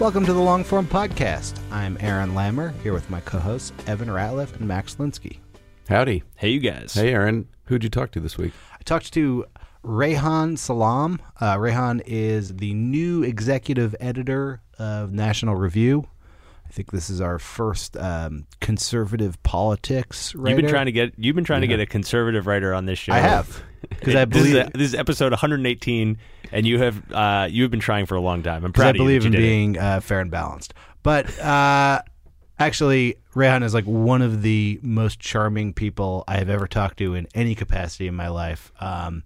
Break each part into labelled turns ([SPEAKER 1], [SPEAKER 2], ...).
[SPEAKER 1] Welcome to the Longform Podcast. I'm Aaron Lammer here with my co-hosts Evan Ratliff and Max Linsky.
[SPEAKER 2] Howdy.
[SPEAKER 3] Hey, you guys.
[SPEAKER 2] Hey, Aaron. Who'd you talk to this week?
[SPEAKER 1] I talked to Reihan Salam. Uh, Reihan is the new executive editor of National Review. I think this is our first um, conservative politics writer.
[SPEAKER 3] You've been trying to get you've been trying to get a conservative writer on this show.
[SPEAKER 1] I have because I
[SPEAKER 3] this, is
[SPEAKER 1] believe
[SPEAKER 3] a- this is episode 118, and you have uh, you have been trying for a long time. I'm proud
[SPEAKER 1] I
[SPEAKER 3] of you.
[SPEAKER 1] believe in being uh, fair and balanced. But uh, actually, Reihan is like one of the most charming people I have ever talked to in any capacity in my life. Um,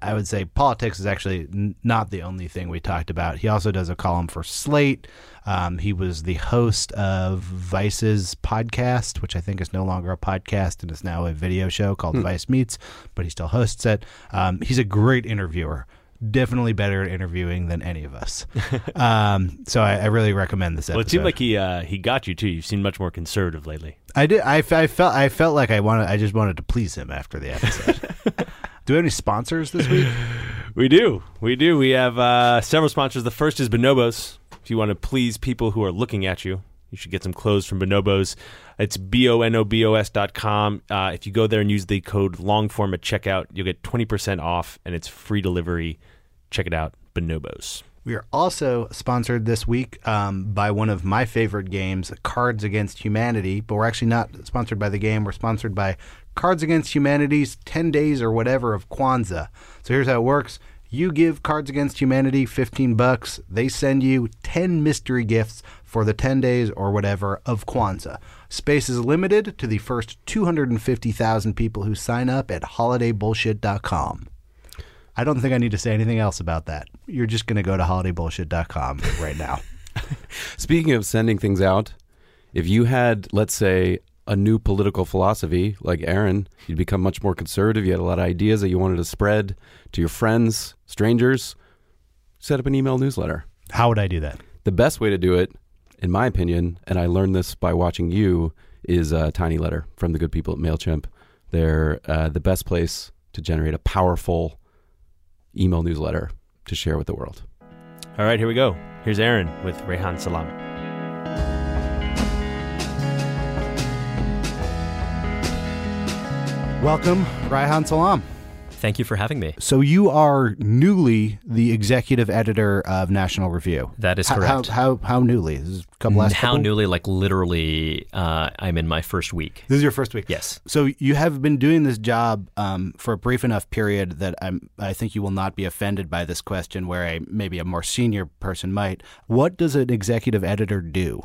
[SPEAKER 1] I- would say politics is actually n- not the only thing we talked about. He also does a column for Slate. Um, he was the host of Vice's podcast, which I think is no longer a podcast and is now a video show called Vice Meets, but he still hosts it. Um, he's a great interviewer definitely better at interviewing than any of us. um, so I, I really recommend this episode.
[SPEAKER 3] Well, it seemed like he uh, he got you too. You've seen much more conservative lately.
[SPEAKER 1] I did. I, I felt. I felt like I wanted. I just wanted to please him after the episode. Do we have any sponsors this week?
[SPEAKER 3] We do. We do. We have uh, several sponsors. The first is Bonobos. If you want to please people who are looking at you, you should get some clothes from Bonobos. It's B O N O B O S dot com. Uh, if you go there and use the code longform at checkout, you'll get 20% off and it's free delivery. Check it out. Bonobos.
[SPEAKER 1] We are also sponsored this week um, by one of my favorite games, Cards Against Humanity. But we're actually not sponsored by the game. We're sponsored by Cards Against Humanity's 10 days or whatever of Kwanzaa. So here's how it works. You give Cards Against Humanity 15 bucks. They send you 10 mystery gifts for the 10 days or whatever of Kwanzaa. Space is limited to the first 250,000 people who sign up at holidaybullshit.com. I don't think I need to say anything else about that. You're just going to go to holidaybullshit.com right now.
[SPEAKER 2] Speaking of sending things out, if you had, let's say, a new political philosophy like Aaron, you'd become much more conservative. You had a lot of ideas that you wanted to spread to your friends, strangers. Set up an email newsletter.
[SPEAKER 1] How would I do that?
[SPEAKER 2] The best way to do it, in my opinion, and I learned this by watching you, is a TinyLetter from the good people at MailChimp. They're uh, the best place to generate a powerful email newsletter to share with the world.
[SPEAKER 3] All right, here we go. Here's Aaron with Reihan Salam.
[SPEAKER 1] Welcome, Reihan Salam.
[SPEAKER 4] Thank you for having me.
[SPEAKER 1] So you are newly the executive editor of National Review.
[SPEAKER 4] That is correct.
[SPEAKER 1] How, how, how newly? This is come last
[SPEAKER 4] How
[SPEAKER 1] couple-
[SPEAKER 4] newly? Like literally, uh, I'm in my first week.
[SPEAKER 1] This is your first week.
[SPEAKER 4] Yes.
[SPEAKER 1] So you have been doing this job um, for a brief enough period that I'm. I think you will not be offended by this question, where a maybe a more senior person might. What does an executive editor do?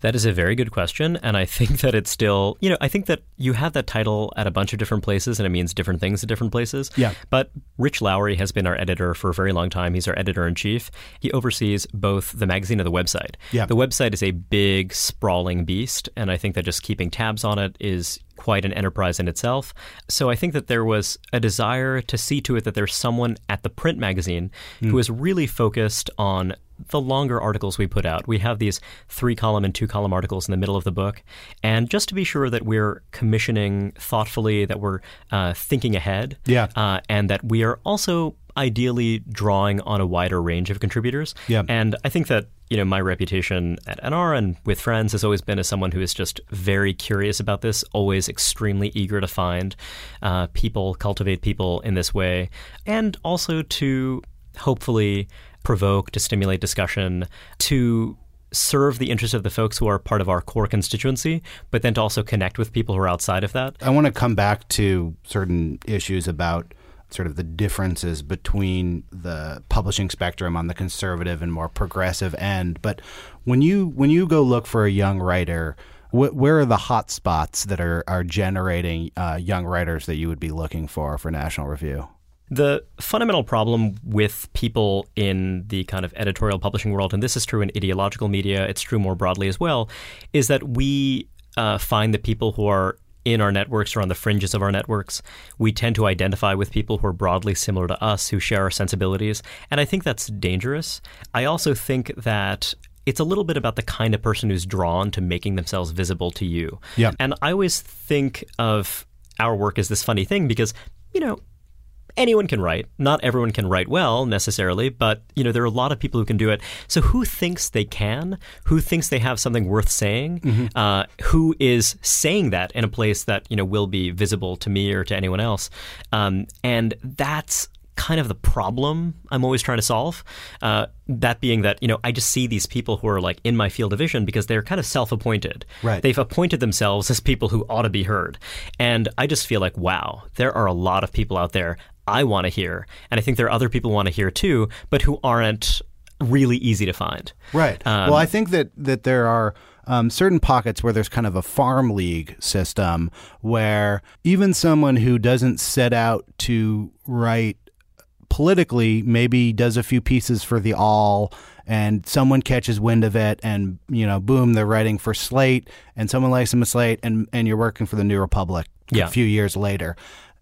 [SPEAKER 4] That is a very good question. And I think that it's still, you know, I think that you have that title at a bunch of different places and it means different things at different places.
[SPEAKER 1] Yeah.
[SPEAKER 4] But Rich Lowry has been our editor for a very long time. He's our editor in chief. He oversees both the magazine and the website.
[SPEAKER 1] Yeah.
[SPEAKER 4] The website is a big, sprawling beast. And I think that just keeping tabs on it is quite an enterprise in itself. So I think that there was a desire to see to it that there's someone at the print magazine who is really focused on the longer articles we put out. We have these three column and two column articles in the middle of the book. And just to be sure that we're commissioning thoughtfully, that we're uh, thinking ahead,
[SPEAKER 1] Yeah.
[SPEAKER 4] uh, and that we are also ideally drawing on a wider range of contributors.
[SPEAKER 1] Yeah.
[SPEAKER 4] And I think that, you know, my reputation at NR and with friends has always been as someone who is just very curious about this, always extremely eager to find uh, people, cultivate people in this way, and also to hopefully provoke, to stimulate discussion, to serve the interests of the folks who are part of our core constituency, but then to also connect with people who are outside of that.
[SPEAKER 1] I want to come back to certain issues about sort of the differences between the publishing spectrum on the conservative and more progressive end. But when you when you go look for a young writer, wh- where are the hot spots that are are generating uh, young writers that you would be looking for for National Review?
[SPEAKER 4] The fundamental problem with people in the kind of editorial publishing world, and this is true in ideological media, it's true more broadly as well, is that we uh, find that people who are in our networks or on the fringes of our networks, we tend to identify with people who are broadly similar to us, who share our sensibilities. And I think that's dangerous. I also think that it's a little bit about the kind of person who's drawn to making themselves visible to you.
[SPEAKER 1] Yeah.
[SPEAKER 4] And I always think of our work as this funny thing because, you know, anyone can write. Not everyone can write well necessarily, but you know there are a lot of people who can do it. So who thinks they can? Who thinks they have something worth saying? Uh, who is saying that in a place that you know will be visible to me or to anyone else? Um, and that's kind of the problem I'm always trying to solve. Uh, that being that you know I just see these people who are like in my field of vision because they're kind of self-appointed.
[SPEAKER 1] Right.
[SPEAKER 4] They've appointed themselves as people who ought to be heard, and I just feel like wow, there are a lot of people out there I want to hear, and I think there are other people who want to hear too, but who aren't really easy to find.
[SPEAKER 1] Right.
[SPEAKER 4] Um,
[SPEAKER 1] well, I think that that there are um, certain pockets where there's kind of a farm league system where even someone who doesn't set out to write politically maybe does a few pieces for the Awl and someone catches wind of it and you know boom they're writing for slate and someone likes them at slate and and you're working for the new republic
[SPEAKER 4] Yeah.
[SPEAKER 1] a few years later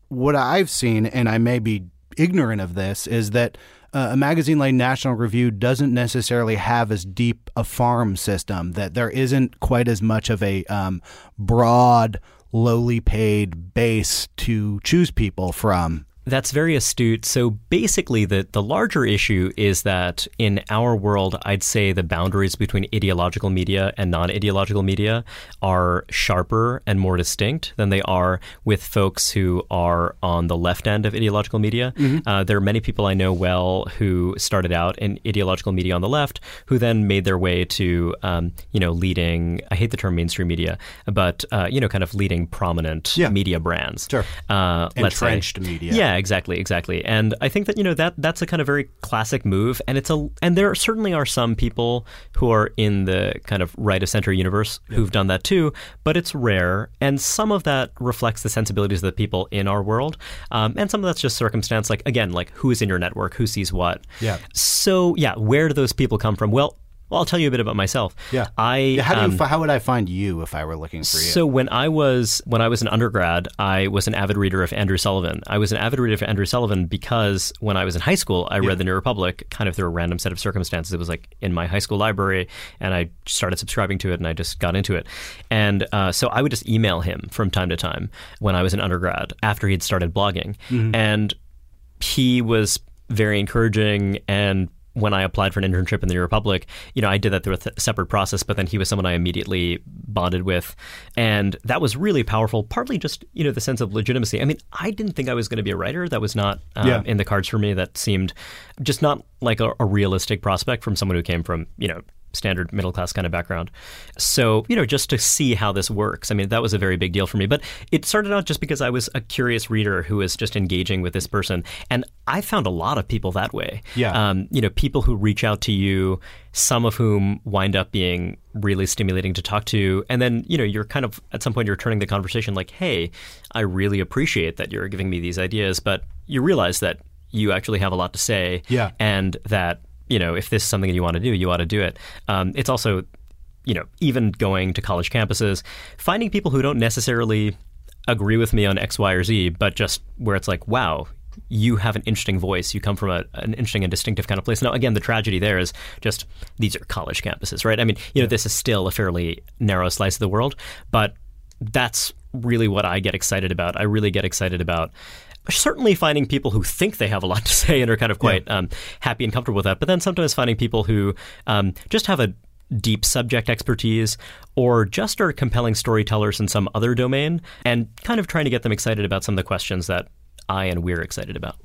[SPEAKER 1] what i've seen and i may be ignorant of this is that uh, a magazine like National Review doesn't necessarily have as deep a farm system, that there isn't quite as much of a um, broad, lowly paid base to choose people from.
[SPEAKER 4] That's very astute. So basically, the, the larger issue is that in our world, I'd say the boundaries between ideological media and non ideological media are sharper and more distinct than they are with folks who are on the left end of ideological media. Uh, there are many people I know well who started out in ideological media on the left, who then made their way to, um, you know, leading, I hate the term mainstream media, but, uh, you know, kind of leading prominent
[SPEAKER 1] Yeah.
[SPEAKER 4] media brands.
[SPEAKER 1] Sure.
[SPEAKER 4] Uh, let's say.
[SPEAKER 1] Entrenched media.
[SPEAKER 4] Yeah, exactly, exactly. And I think that you know that that's a kind of very classic move, and it's a and there certainly are some people who are in the kind of right of center universe who've done that too, but it's rare, and some of that reflects the sensibilities of the people in our world, um, and some of that's just circumstance. Like again, like who is in your network, who sees what.
[SPEAKER 1] Yeah.
[SPEAKER 4] So yeah, where do those people come from? Well. Well, I'll tell you a bit about myself.
[SPEAKER 1] Yeah.
[SPEAKER 4] I
[SPEAKER 1] Yeah, how do
[SPEAKER 4] um,
[SPEAKER 1] you, how would I find you if I were looking for you?
[SPEAKER 4] so when I was when I was an undergrad, I was an avid reader of Andrew Sullivan. I was an avid reader of Andrew Sullivan because when I was in high school, I read the New Republic kind of through a random set of circumstances. It was like in my high school library, and I started subscribing to it, and I just got into it. And uh, so I would just email him from time to time when I was an undergrad after he'd started blogging, and he was very encouraging and when I applied for an internship in the New Republic, you know, I did that through a th- separate process, but then he was someone I immediately bonded with. And that was really powerful, partly just, you know, the sense of legitimacy. I mean, I didn't think I was going to be a writer. That was not um,
[SPEAKER 1] Yeah.
[SPEAKER 4] in the cards for me. That seemed just not like a, a realistic prospect from someone who came from, you know, standard middle class kind of background. So, you know, just to see how this works, I mean, that was a very big deal for me. But it started out just because I was a curious reader who was just engaging with this person. And I found a lot of people that way.
[SPEAKER 1] Yeah.
[SPEAKER 4] Um, you know, people who reach out to you, some of whom wind up being really stimulating to talk to. And then, you know, you're kind of at some point you're turning the conversation like, hey, I really appreciate that you're giving me these ideas, but you realize that you actually have a lot to say.
[SPEAKER 1] Yeah.
[SPEAKER 4] And that, you know, if this is something that you want to do, you ought to do it. Um, it's also, you know, even going to college campuses, finding people who don't necessarily agree with me on X, Y, or Z, but just where it's like, wow, you have an interesting voice. You come from a, an interesting and distinctive kind of place. Now, again, the tragedy there is just these are college campuses, right? I mean, you know, this is still a fairly narrow slice of the world, but that's really what I get excited about. I really get excited about certainly finding people who think they have a lot to say and are kind of quite yeah. um, happy and comfortable with that. But then sometimes finding people who um, just have a deep subject expertise or just are compelling storytellers in some other domain and kind of trying to get them excited about some of the questions that I and we're excited about.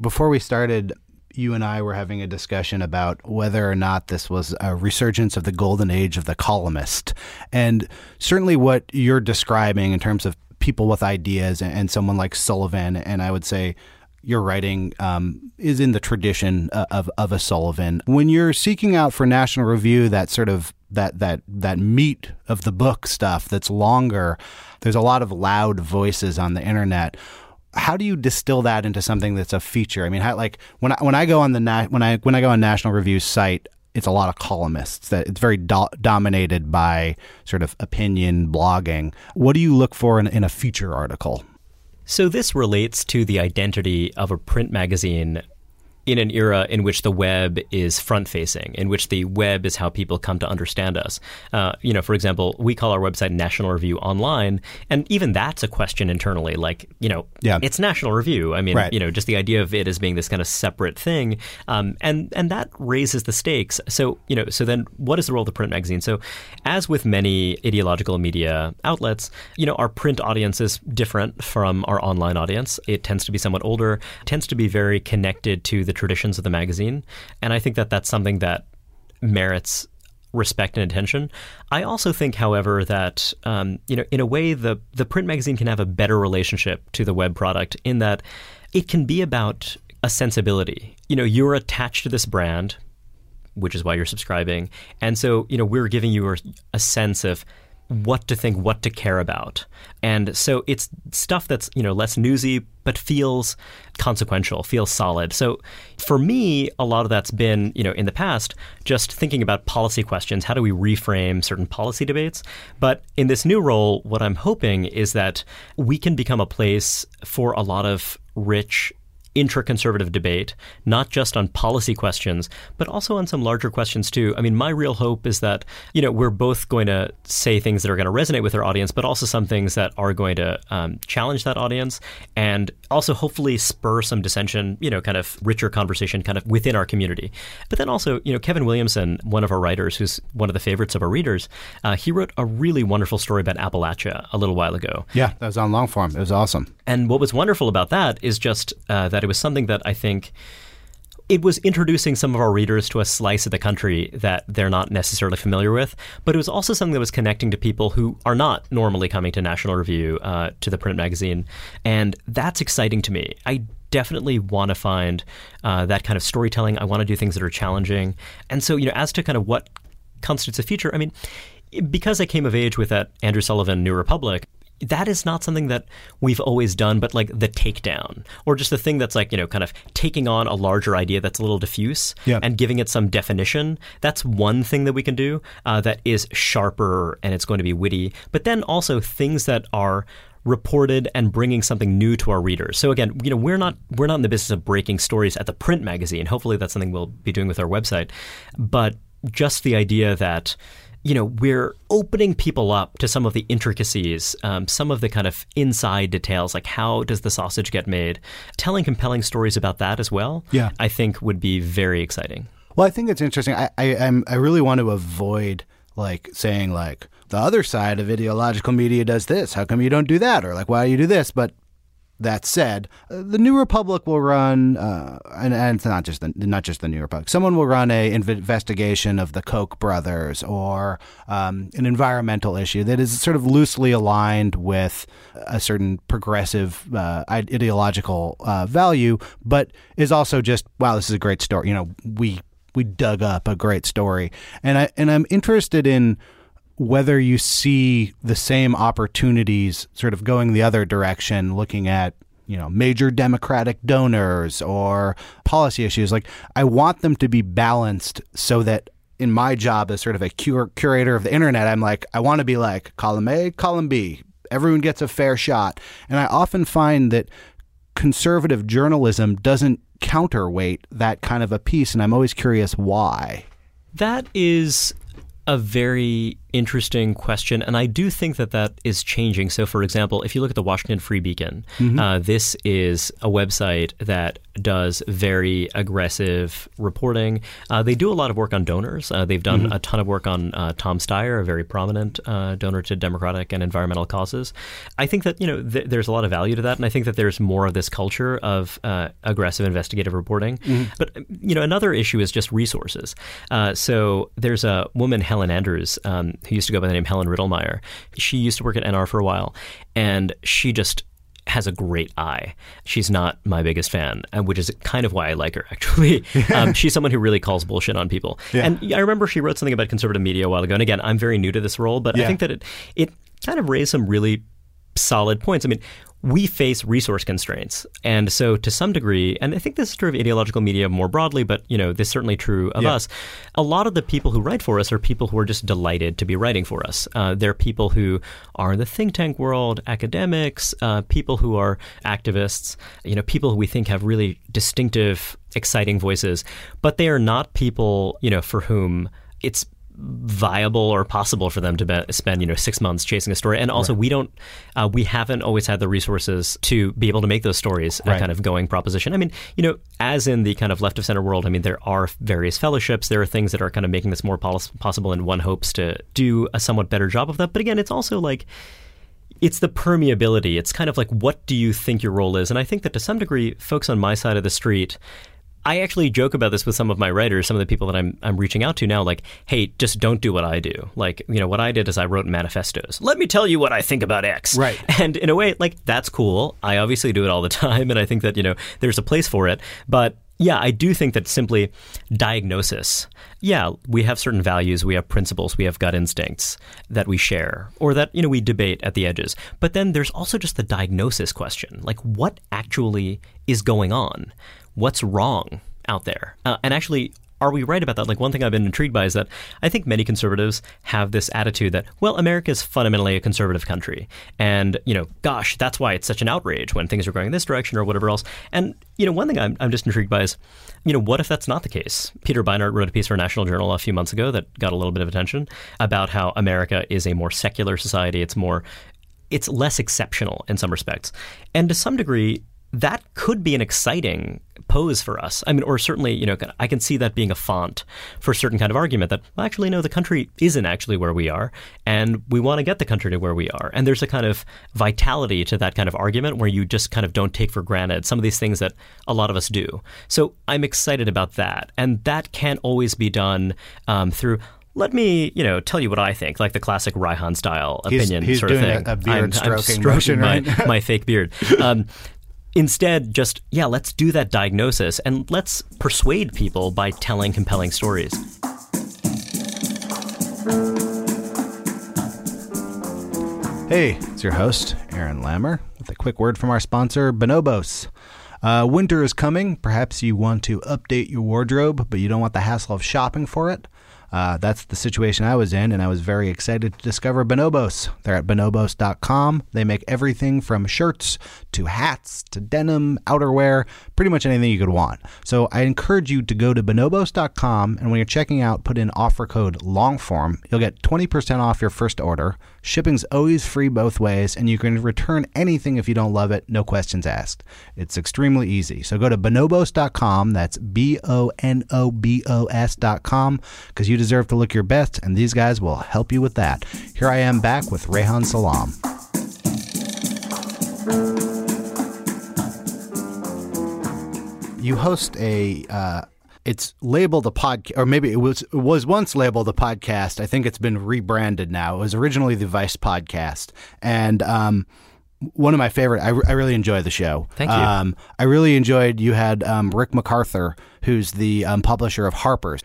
[SPEAKER 1] Before we started, you and I were having a discussion about whether or not this was a resurgence of the golden age of the columnist. And certainly what you're describing in terms of people with ideas and, someone like Sullivan, and I would say your writing um, is in the tradition uh, of, of a Sullivan. When you're seeking out for National Review that sort of that that that meat of the book stuff that's longer, there's a lot of loud voices on the internet how do you distill that into something that's a feature? I mean, how, like when I, when I go on the na- when I when I go on National Review's site, it's a lot of columnists. That it's very do- dominated by sort of opinion blogging. What do you look for in, in a feature article?
[SPEAKER 4] So this relates to the identity of a print magazine in an era in which the web is front facing, in which the web is how people come to understand us. Uh, you know, for example, we call our website National Review Online, and even that's a question internally. Like, you know, yeah. it's National Review. I mean, right. you know, just the idea of it as being this kind of separate thing, um, and and that raises the stakes. So, you know, so then what is the role of the print magazine? So, as with many ideological media outlets, you know, our print audience is different from our online audience. It tends to be somewhat older, tends to be very connected to the traditions of the magazine. And I think that that's something that merits respect and attention. I also think, however, that um, you know, in a way, the the print magazine can have a better relationship to the web product in that it can be about a sensibility. You know, you're attached to this brand, which is why you're subscribing, and so you know, we're giving you a, a sense of what to think, what to care about. And so it's stuff that's, you know, less newsy, but feels consequential, feels solid. So for me, a lot of that's been, you know, in the past, just thinking about policy questions. How do we reframe certain policy debates? But in this new role, what I'm hoping is that we can become a place for a lot of rich intra-conservative debate, not just on policy questions, but also on some larger questions too. I mean, my real hope is that you know we're both going to say things that are going to resonate with our audience, but also some things that are going to um, challenge that audience, and also hopefully spur some dissension. You know, kind of richer conversation, kind of within our community. But then also, you know, Kevin Williamson, one of our writers, who's one of the favorites of our readers, uh, he wrote a really wonderful story about Appalachia a little while ago.
[SPEAKER 1] Yeah, that was on Longform. It was awesome.
[SPEAKER 4] And what was wonderful about that is just uh, that it was something that I think it was introducing some of our readers to a slice of the country that they're not necessarily familiar with, but it was also something that was connecting to people who are not normally coming to National Review, uh, to the print magazine. And that's exciting to me. I definitely want to find uh, that kind of storytelling. I want to do things that are challenging. And so, you know, as to kind of what constitutes a feature, I mean, because I came of age with that Andrew Sullivan New Republic, that is not something that we've always done, but like the takedown, or just the thing that's like, you know, kind of taking on a larger idea that's a little diffuse yeah. and giving it some definition. That's one thing that we can do uh, that is sharper and it's going to be witty. But then also things that are reported and bringing something new to our readers. So again, you know, we're not we're not in the business of breaking stories at the print magazine. Hopefully that's something we'll be doing with our website. But just the idea that you know, we're opening people up to some of the intricacies, um, some of the kind of inside details, like how does the sausage get made? Telling compelling stories about that as well,
[SPEAKER 1] yeah.
[SPEAKER 4] I think would be very exciting.
[SPEAKER 1] Well, I think it's interesting. I, I, I'm, I really want to avoid like saying like the other side of ideological media does this. How come you don't do that? Or like why do you do this? But that said, the New Republic will run, uh, and, and, it's not just the not just the New Republic. Someone will run a investigation of the Koch brothers or um, an environmental issue that is sort of loosely aligned with a certain progressive uh, ideological uh, value, but is also just wow, this is a great story. You know, we we dug up a great story, and I and I'm interested in whether you see the same opportunities sort of going the other direction, looking at you know major democratic donors or policy issues like i want them to be balanced so that in my job as sort of a cur- curator of the internet i'm like i want to be like column a column b everyone gets a fair shot. And I often find that conservative journalism doesn't counterweight that kind of a piece, and I'm always curious why.
[SPEAKER 4] That is a very interesting question, and I do think that that is changing. So, for example, if you look at the Washington Free Beacon, mm-hmm. uh, this is a website that does very aggressive reporting. Uh, they do a lot of work on donors. Uh, they've done mm-hmm. a ton of work on uh, Tom Steyer, a very prominent uh, donor to democratic and environmental causes. I think that you know th- there's a lot of value to that, and I think that there's more of this culture of uh, aggressive investigative reporting. Mm-hmm. But you know, another issue is just resources. Uh, so there's a woman, Helen Andrews, um, who used to go by the name Helen Rittelmeyer. She used to work at NR for a while, and she just has a great eye. She's not my biggest fan, uh, which is kind of why I like her, actually. um, she's someone who really calls bullshit on people. Yeah. And I remember she wrote something about conservative media a while ago. And again, I'm very new to this role, but yeah. I think that it, it kind of raised some really solid points. I mean, we face resource constraints. And so to some degree, and I think this is true of ideological media more broadly, but you know, this is certainly true of yeah. us. A lot of the people who write for us are people who are just delighted to be writing for us. Uh, they're people who are in the think tank world, academics, uh, people who are activists, you know, people who we think have really distinctive, exciting voices, but they are not people, you know, for whom it's viable or possible for them to be, spend you know six months chasing a story and also right. we don't uh, we haven't always had the resources to be able to make those stories right. a kind of going proposition i mean you know as in the kind of left of center world i mean there are various fellowships there are things that are kind of making this more pos- possible and one hopes to do a somewhat better job of that but again it's also like it's the permeability. It's kind of like, what do you think your role is? And I think that to some degree, folks on my side of the street I actually joke about this with some of my writers, some of the people that I'm I'm reaching out to now. Like, hey, just don't do what I do. Like, you know, what I did is I wrote manifestos. Let me tell you what I think about X.
[SPEAKER 1] Right.
[SPEAKER 4] And in a way, like that's cool. I obviously do it all the time, and I think that you know there's a place for it. But yeah, I do think that simply diagnosis. Yeah, we have certain values, we have principles, we have gut instincts that we share or that, you know, we debate at the edges. But then there's also just the diagnosis question. Like what actually is going on? What's wrong out there. Uh, and actually, are we right about that? Like one thing I've been intrigued by is that I think many conservatives have this attitude that, well, America is fundamentally a conservative country. And, you know, gosh, that's why it's such an outrage when things are going in this direction or whatever else. And, you know, one thing I'm, I'm just intrigued by is, you know, what if that's not the case? Peter Beinart wrote a piece for National Journal a few months ago that got a little bit of attention about how America is a more secular society. It's more, it's less exceptional in some respects. And to some degree, that could be an exciting pose for us. I mean, or certainly, you know, I can see that being a font for a certain kind of argument that, well, actually, no, the country isn't actually where we are, and we want to get the country to where we are. And there's a kind of vitality to that kind of argument where you just kind of don't take for granted some of these things that a lot of us do. So I'm excited about that. And that can't always be done um, through let me, you know, tell you what I think, like the classic Reihan style opinion
[SPEAKER 1] he's, he's
[SPEAKER 4] sort of
[SPEAKER 1] thing.
[SPEAKER 4] A,
[SPEAKER 1] a beard
[SPEAKER 4] I'm,
[SPEAKER 1] stroking,
[SPEAKER 4] I'm stroking
[SPEAKER 1] motion,
[SPEAKER 4] my,
[SPEAKER 1] right?
[SPEAKER 4] my fake beard. Um, Instead, just, yeah, let's do that diagnosis and let's persuade people by telling compelling stories.
[SPEAKER 1] Hey, it's your host, Aaron Lammer, with a quick word from our sponsor, Bonobos. Uh, winter is coming. Perhaps you want to update your wardrobe, but you don't want the hassle of shopping for it. Uh, that's the situation I was in, and I was very excited to discover Bonobos. They're at bonobos.com. They make everything from shirts to hats to denim, outerwear, pretty much anything you could want. So I encourage you to go to bonobos.com, and when you're checking out, put in offer code LONGFORM. You'll get 20% off your first order. Shipping's always free both ways, and you can return anything if you don't love it, no questions asked. It's extremely easy. So go to bonobos.com, that's B O N O B O S.com, because you deserve to look your best, and these guys will help you with that. Here I am back with Reihan Salam. You host a uh, it's labeled a podcast, or maybe it was it was once labeled a podcast. I think it's been rebranded now. It was originally the Vice podcast, and um, one of my favorite. I, I really enjoy the show.
[SPEAKER 4] Thank you.
[SPEAKER 1] Um, I really enjoyed. You had um, Rick MacArthur, who's the um, publisher of Harper's.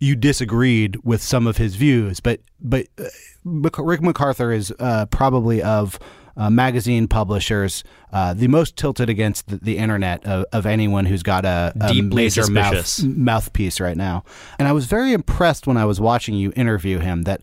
[SPEAKER 1] You disagreed with some of his views, but but uh, Rick MacArthur is uh, probably of uh, magazine publishers, uh, the most tilted against the, the internet of, of, anyone who's got a, a major mouth, mouthpiece right now. And I was very impressed when I was watching you interview him that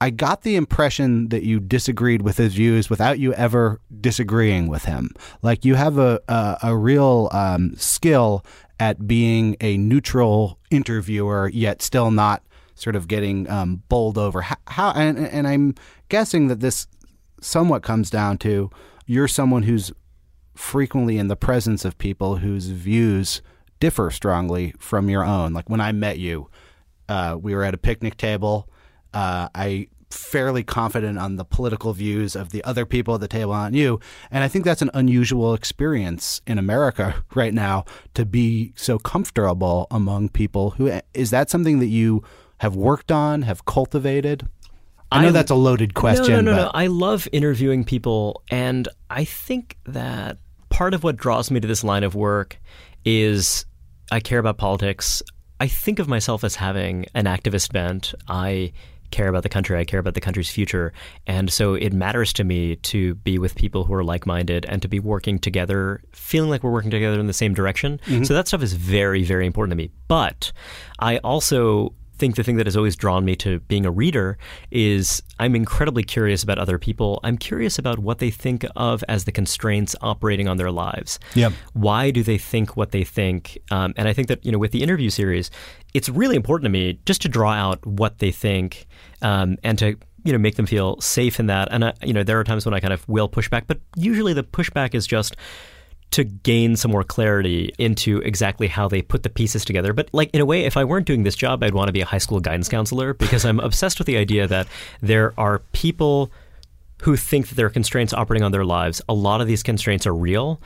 [SPEAKER 1] I got the impression that you disagreed with his views without you ever disagreeing with him. Like you have a a, a real um, skill at being a neutral interviewer, yet still not sort of getting um, bowled over. How, how and, and I'm guessing that this somewhat comes down to you're someone who's frequently in the presence of people whose views differ strongly from your own. Like when I met you, uh, we were at a picnic table. Uh, I fairly confident on the political views of the other people at the table, on you. And I think that's an unusual experience in America right now to be so comfortable among people who is that something that you have worked on, have cultivated? I know
[SPEAKER 4] I-
[SPEAKER 1] that's a loaded question.
[SPEAKER 4] No, no, no,
[SPEAKER 1] but
[SPEAKER 4] no. I love interviewing people, and I think that part of what draws me to this line of work is I care about politics. I think of myself as having an activist bent. I care about the country. I care about the country's future. And so it matters to me to be with people who are like minded and to be working together, feeling like we're working together in the same direction. Mm-hmm. So that stuff is very, very important to me. But I also think the thing that has always drawn me to being a reader is I'm incredibly curious about other people. I'm curious about what they think of as the constraints operating on their lives.
[SPEAKER 1] Yep.
[SPEAKER 4] Why do they think what they think? Um, and I think that you know with the interview series, it's really important to me just to draw out what they think um, and to you know make them feel safe in that. And I, you know there are times when I kind of will push back, but usually the pushback is just to gain some more clarity into exactly how they put the pieces together. But like in a way, if I weren't doing this job, I'd want to be a high school guidance counselor because I'm obsessed with the idea that there are people who think that there are constraints operating on their lives. A lot of these constraints are real.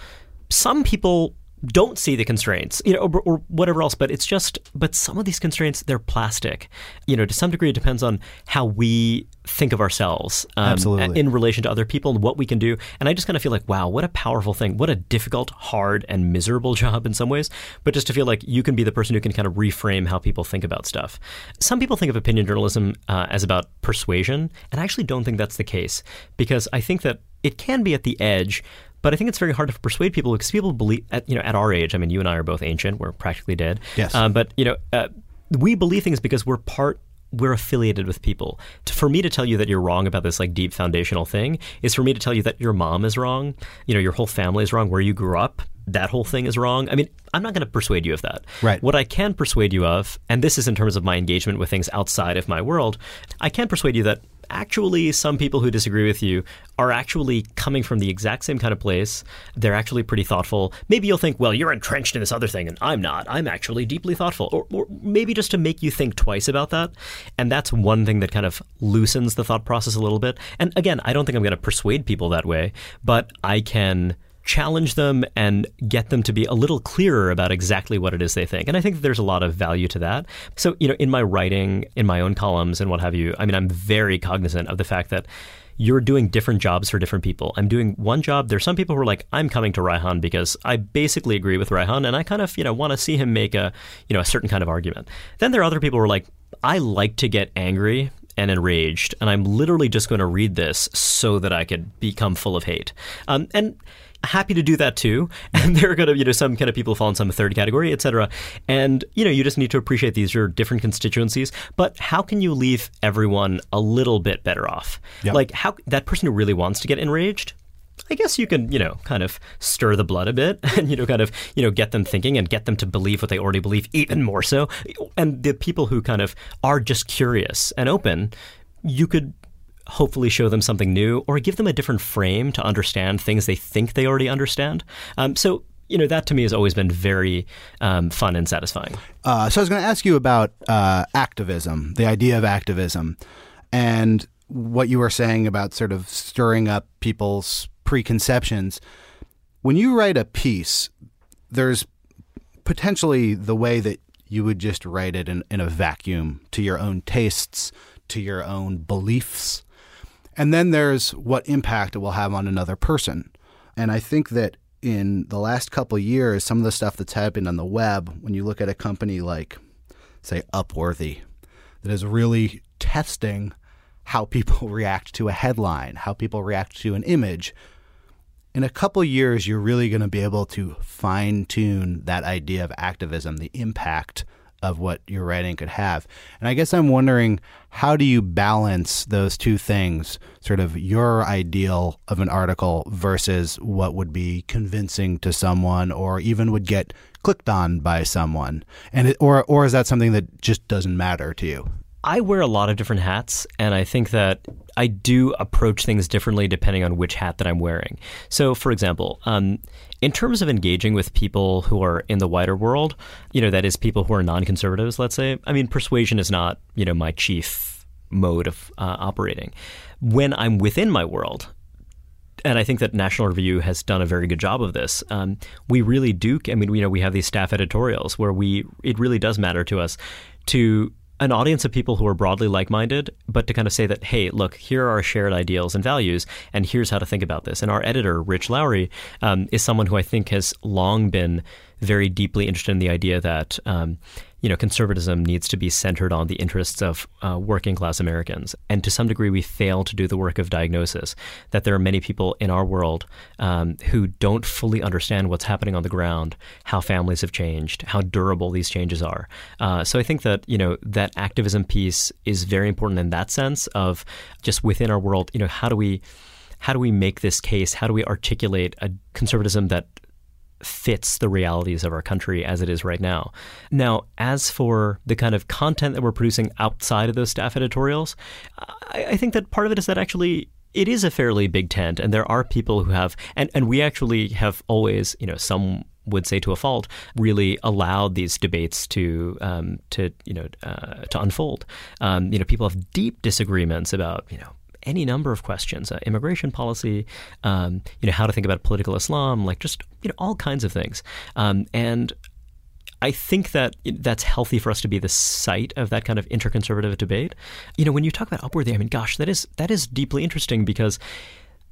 [SPEAKER 4] Some people don't see the constraints, you know, or, or whatever else. But it's just, but some of these constraints, they're plastic. You know, to some degree, it depends on how we think of ourselves um,
[SPEAKER 1] Absolutely.
[SPEAKER 4] in relation to other people and what we can do. And I just kind of feel like, wow, what a powerful thing. What a difficult, hard, and miserable job in some ways. But just to feel like you can be the person who can kind of reframe how people think about stuff. Some people think of opinion journalism uh, as about persuasion, and I actually don't think that's the case because I think that it can be at the edge. But I think it's very hard to persuade people because people believe, at, you know, at our age. I mean, you and I are both ancient; we're practically dead.
[SPEAKER 1] Yes.
[SPEAKER 4] Um, but you know, uh, we believe things because we're part we're affiliated with people. For me to tell you that you're wrong about this like deep foundational thing is for me to tell you that your mom is wrong, you know, your whole family is wrong, where you grew up, that whole thing is wrong. I mean, I'm not going to persuade you of that.
[SPEAKER 1] Right.
[SPEAKER 4] What I can persuade you of, and this is in terms of my engagement with things outside of my world, I can persuade you that actually some people who disagree with you are actually coming from the exact same kind of place. They're actually pretty thoughtful. Maybe you'll think, well, you're entrenched in this other thing, and I'm not. I'm actually deeply thoughtful. Or, or maybe just to make you think twice about that. And that's one thing that kind of loosens the thought process a little bit. And again, I don't think I'm going to persuade people that way, but I can challenge them and get them to be a little clearer about exactly what it is they think. And I think that there's a lot of value to that. So, you know, in my writing, in my own columns and what have you, I mean, I'm very cognizant of the fact that you're doing different jobs for different people. I'm doing one job. There's some people who are like, I'm coming to Reihan because I basically agree with Reihan and I kind of, you know, want to see him make a, you know, a certain kind of argument. Then there are other people who are like, I like to get angry and enraged, and I'm literally just going to read this so that I could become full of hate. Um, and happy to do that too. And there are going to, you know, some kind of people fall in some third category, et cetera. And, you know, you just need to appreciate these are different constituencies. But how can you leave everyone a little bit better off?
[SPEAKER 1] Yep.
[SPEAKER 4] Like how that person who really wants to get enraged, I guess you can, you know, kind of stir the blood a bit and, you know, kind of, you know, get them thinking and get them to believe what they already believe even more so. And the people who kind of are just curious and open, you could hopefully show them something new or give them a different frame to understand things they think they already understand. Um, so, you know, that to me has always been very um, fun and satisfying.
[SPEAKER 1] Uh, so I was going to ask you about uh, activism, the idea of activism, and what you were saying about sort of stirring up people's preconceptions. When you write a piece, there's potentially the way that you would just write it in, in a vacuum to your own tastes, to your own beliefs. And then there's what impact it will have on another person. And I think that in the last couple years, some of the stuff that's happened on the web, when you look at a company like, say, Upworthy, that is really testing how people react to a headline, how people react to an image. In a couple years, you're really going to be able to fine tune that idea of activism, the impact of what your writing could have. And I guess I'm wondering how do you balance those two things, sort of your ideal of an article versus what would be convincing to someone or even would get clicked on by someone? And it, or or is that something that just doesn't matter to you?
[SPEAKER 4] I wear a lot of different hats, and I think that I do approach things differently depending on which hat that I'm wearing. So, for example, um, in terms of engaging with people who are in the wider world, you know, that is people who are non-conservatives, let's say. I mean, persuasion is not, you know, my chief mode of uh, operating. When I'm within my world, and I think that National Review has done a very good job of this. Um, we really do. I mean, you know, we have these staff editorials where we it really does matter to us to an audience of people who are broadly like-minded, but to kind of say that, hey, look, here are our shared ideals and values, and here's how to think about this. And our editor, Rich Lowry, um, is someone who I think has long been very deeply interested in the idea that um, you know conservatism needs to be centered on the interests of uh, working class Americans, and to some degree, we fail to do the work of diagnosis. That there are many people in our world um, who don't fully understand what's happening on the ground, how families have changed, how durable these changes are. Uh, so I think that you know that activism piece is very important in that sense of just within our world. You know, how do we how do we make this case? How do we articulate a conservatism that fits the realities of our country as it is right now. Now, as for the kind of content that we're producing outside of those staff editorials, I, I think that part of it is that actually it is a fairly big tent, and there are people who have, and, and we actually have always, you know, some would say to a fault, really allowed these debates to um, to you know uh, to unfold. Um, you know, people have deep disagreements about you know any number of questions, uh, immigration policy, um, you know, how to think about political Islam, like just you know all kinds of things. Um, and I think that that's healthy for us to be the site of that kind of interconservative debate. You know, when you talk about Upworthy, I mean, gosh, that is that is deeply interesting because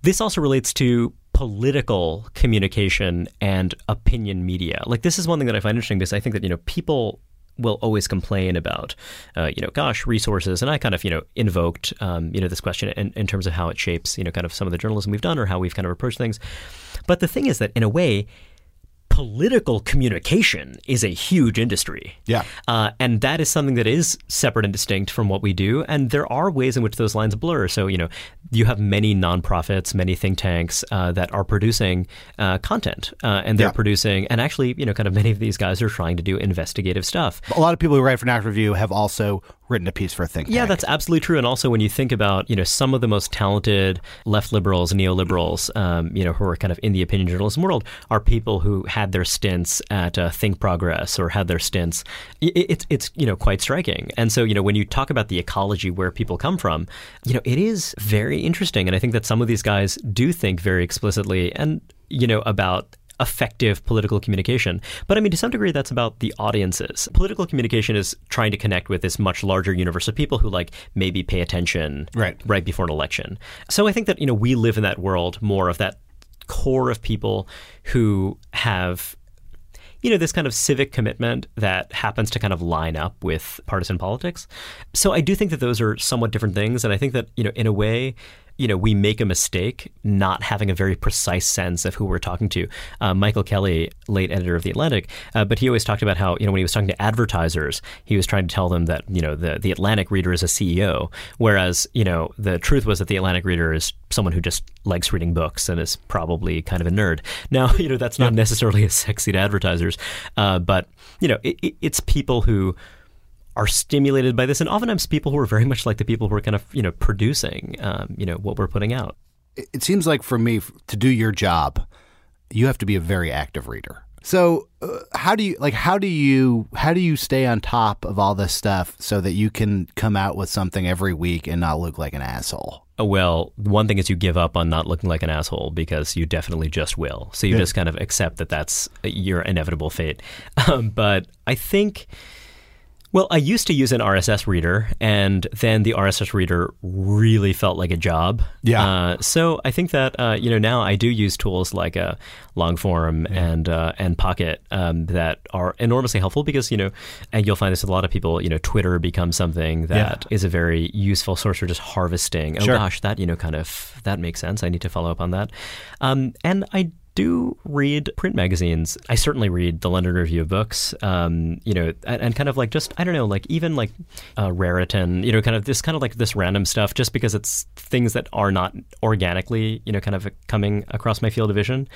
[SPEAKER 4] this also relates to political communication and opinion media. Like this is one thing that I find interesting because I think that you know people will always complain about, uh, you know, gosh, resources. And I kind of, you know, invoked, um, you know, this question in, in terms of how it shapes, you know, kind of some of the journalism we've done or how we've kind of approached things. But the thing is that in a way, political communication is a huge industry.
[SPEAKER 1] Yeah.
[SPEAKER 4] Uh, and that is something that is separate and distinct from what we do. And there are ways in which those lines blur. So, you know, you have many nonprofits, many think tanks uh, that are producing uh, content, uh, and they're
[SPEAKER 1] Yeah.
[SPEAKER 4] producing, and actually, you know, kind of many of these guys are trying to do investigative stuff.
[SPEAKER 1] A lot of people who write for National Review have also written a piece for a think
[SPEAKER 4] Yeah,
[SPEAKER 1] tank.
[SPEAKER 4] that's absolutely true. And also, when you think about, you know, some of the most talented left liberals, neoliberals, um, you know, who are kind of in the opinion journalism world, are people who had their stints at uh, Think Progress or had their stints. i- i- It's it's you know quite striking. And so, you know, when you talk about the ecology where people come from, you know, it is very interesting. And I think that some of these guys do think very explicitly and you know about effective political communication. But I mean, to some degree, that's about the audiences. Political communication is trying to connect with this much larger universe of people who like maybe pay attention
[SPEAKER 1] Right.
[SPEAKER 4] right before an election. So I think that you know we live in that world more of that core of people who have you know, this kind of civic commitment that happens to kind of line up with partisan politics. So I do think that those are somewhat different things. And I think that, you know, in a way, you know, we make a mistake not having a very precise sense of who we're talking to. Uh, Michael Kelly, late editor of The Atlantic, uh, but he always talked about how, you know, when he was talking to advertisers, he was trying to tell them that, you know, the, the Atlantic reader is a CEO, whereas, you know, the truth was that the Atlantic reader is someone who just likes reading books and is probably kind of a nerd. Now, you know, that's not necessarily as sexy to advertisers, uh, but, you know, it, it, it's people who are stimulated by this, and oftentimes people who are very much like the people who are kind of you know producing um, you know what we're putting out.
[SPEAKER 1] it it seems like for me to do your job, you have to be a very active reader. So, uh, how do you like? How do you how do you stay on top of all this stuff so that you can come out with something every week and not look like an asshole?
[SPEAKER 4] Uh, Well, one thing is you give up on not looking like an asshole because you definitely just will. So you
[SPEAKER 1] Yeah.
[SPEAKER 4] just kind of accept that that's your inevitable fate. Um, but I think. Well, I used to use an RSS reader, and then the RSS reader really felt like a job.
[SPEAKER 1] Yeah.
[SPEAKER 4] Uh, so I think that uh, you know now I do use tools like uh, Longform and uh, and Pocket um, that are enormously helpful because you know, and you'll find this with a lot of people. You know, Twitter becomes something that is a very useful source for just harvesting. Oh
[SPEAKER 1] Sure.
[SPEAKER 4] gosh, that you know kind of that makes sense. I need to follow up on that. Um, and I do read print magazines. I certainly read the London Review of Books, um, you know, and, and, kind of like just I don't know, like even like uh, Raritan, you know, kind of this kind of like this random stuff, just because it's things that are not organically, you know, kind of coming across my field of vision.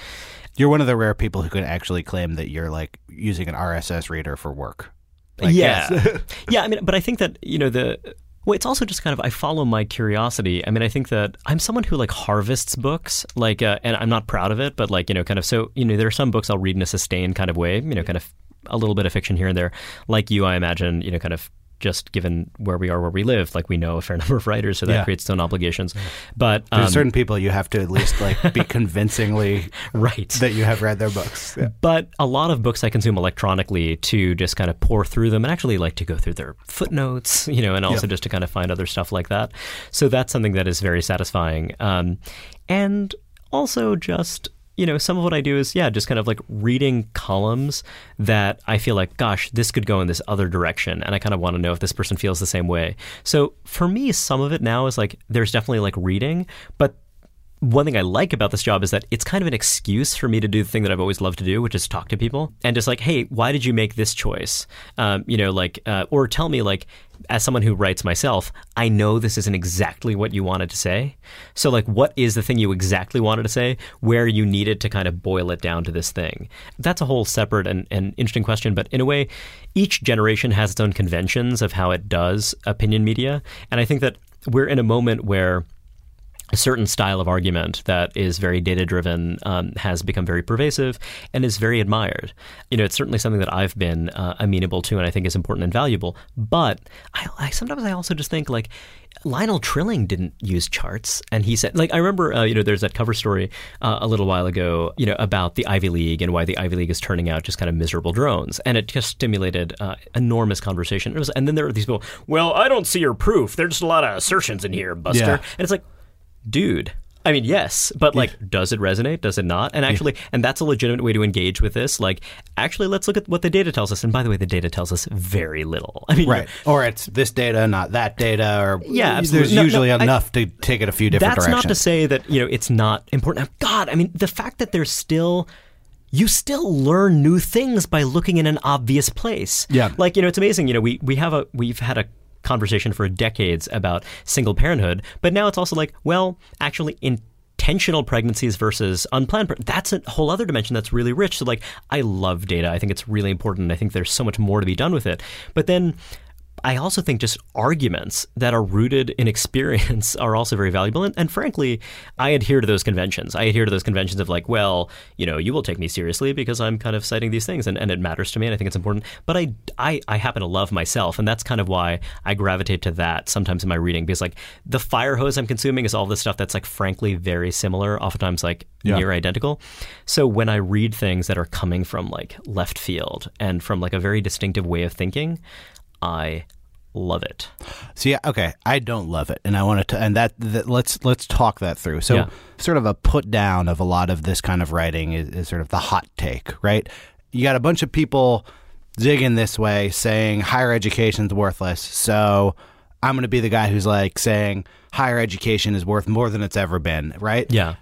[SPEAKER 1] You're one of the rare people who can actually claim that you're like using an RSS reader for work.
[SPEAKER 4] Like, yeah, yes. yeah. I mean, but I think that you know the well, it's also just kind of I follow my curiosity. I mean, I think that I'm someone who like harvests books, like, uh, and I'm not proud of it, but like you know, kind of. So you know, there are some books I'll read in a sustained kind of way, you know, kind of a little bit of fiction here and there. Like you, I imagine, you know, kind of just given where we are, where we live, like we know a fair number of writers, so that yeah. creates its own obligations. But
[SPEAKER 1] um, there's certain people you have to at least like be convincingly
[SPEAKER 4] right
[SPEAKER 1] that you have read their books.
[SPEAKER 4] Yeah. But a lot of books I consume electronically to just kind of pour through them and actually like to go through their footnotes, you know, and also just to kind of find other stuff like that. So that's something that is very satisfying. Um, and also just you know, some of what I do is, yeah, just kind of like reading columns that I feel like, gosh, this could go in this other direction. And I kind of want to know if this person feels the same way. So for me, some of it now is like, there's definitely like reading, but one thing I like about this job is that it's kind of an excuse for me to do the thing that I've always loved to do, which is talk to people and just like, hey, why did you make this choice? Um, you know, like, uh, or tell me, like, as someone who writes myself, I know this isn't exactly what you wanted to say. So, like, what is the thing you exactly wanted to say where you needed to kind of boil it down to this thing? That's a whole separate and, and interesting question. But in a way, each generation has its own conventions of how it does opinion media. And I think that we're in a moment where a certain style of argument that is very data driven um, has become very pervasive and is very admired. You know, it's certainly something that I've been uh, amenable to and I think is important and valuable. But I, I, sometimes I also just think like Lionel Trilling didn't use charts, and he said like I remember uh, you know there's that cover story uh, a little while ago you know about the Ivy League and why the Ivy League is turning out just kind of miserable drones, and it just stimulated uh, enormous conversation. Was, and then there were these people, well, I don't see your proof. There's just a lot of assertions in here, Buster, yeah. and it's like dude. I mean, yes, but like, yeah. does it resonate? Does it not? And actually, yeah. and that's a legitimate way to engage with this. Like, actually, let's look at what the data tells us. And by the way, the data tells us very little. I mean,
[SPEAKER 1] right? Or it's this data, not that data, or
[SPEAKER 4] yeah, absolutely.
[SPEAKER 1] there's
[SPEAKER 4] no,
[SPEAKER 1] usually
[SPEAKER 4] no,
[SPEAKER 1] enough I, to take it a few different
[SPEAKER 4] that's
[SPEAKER 1] directions.
[SPEAKER 4] That's not to say that you know it's not important. God, I mean, the fact that there's still you still learn new things by looking in an obvious place.
[SPEAKER 1] Yeah.
[SPEAKER 4] Like, you know, it's amazing. You know, we, we have a, we've had a conversation for decades about single parenthood, but now it's also like, well, actually, intentional pregnancies versus unplanned. That's a whole other dimension that's really rich. So, like, I love data. I think it's really important. I think there's so much more to be done with it. But then I also think just arguments that are rooted in experience are also very valuable. And, and, frankly, I adhere to those conventions. I adhere to those conventions of like, well, you know, you will take me seriously because I'm kind of citing these things and, and it matters to me and I think it's important. But I, I, I happen to love myself. And that's kind of why I gravitate to that sometimes in my reading because like the fire hose I'm consuming is all this stuff that's like frankly very similar, oftentimes like yeah. near identical. So when I read things that are coming from like left field and from like a very distinctive way of thinking, I love it.
[SPEAKER 1] See, okay, I don't love it, and I want to, and that, that let's let's talk that through. So, yeah. sort of a put down of a lot of this kind of writing is, is sort of the hot take, right? You got a bunch of people digging this way, saying higher education is worthless. So, I'm going to be the guy who's like saying higher education is worth more than it's ever been, right?
[SPEAKER 4] Yeah.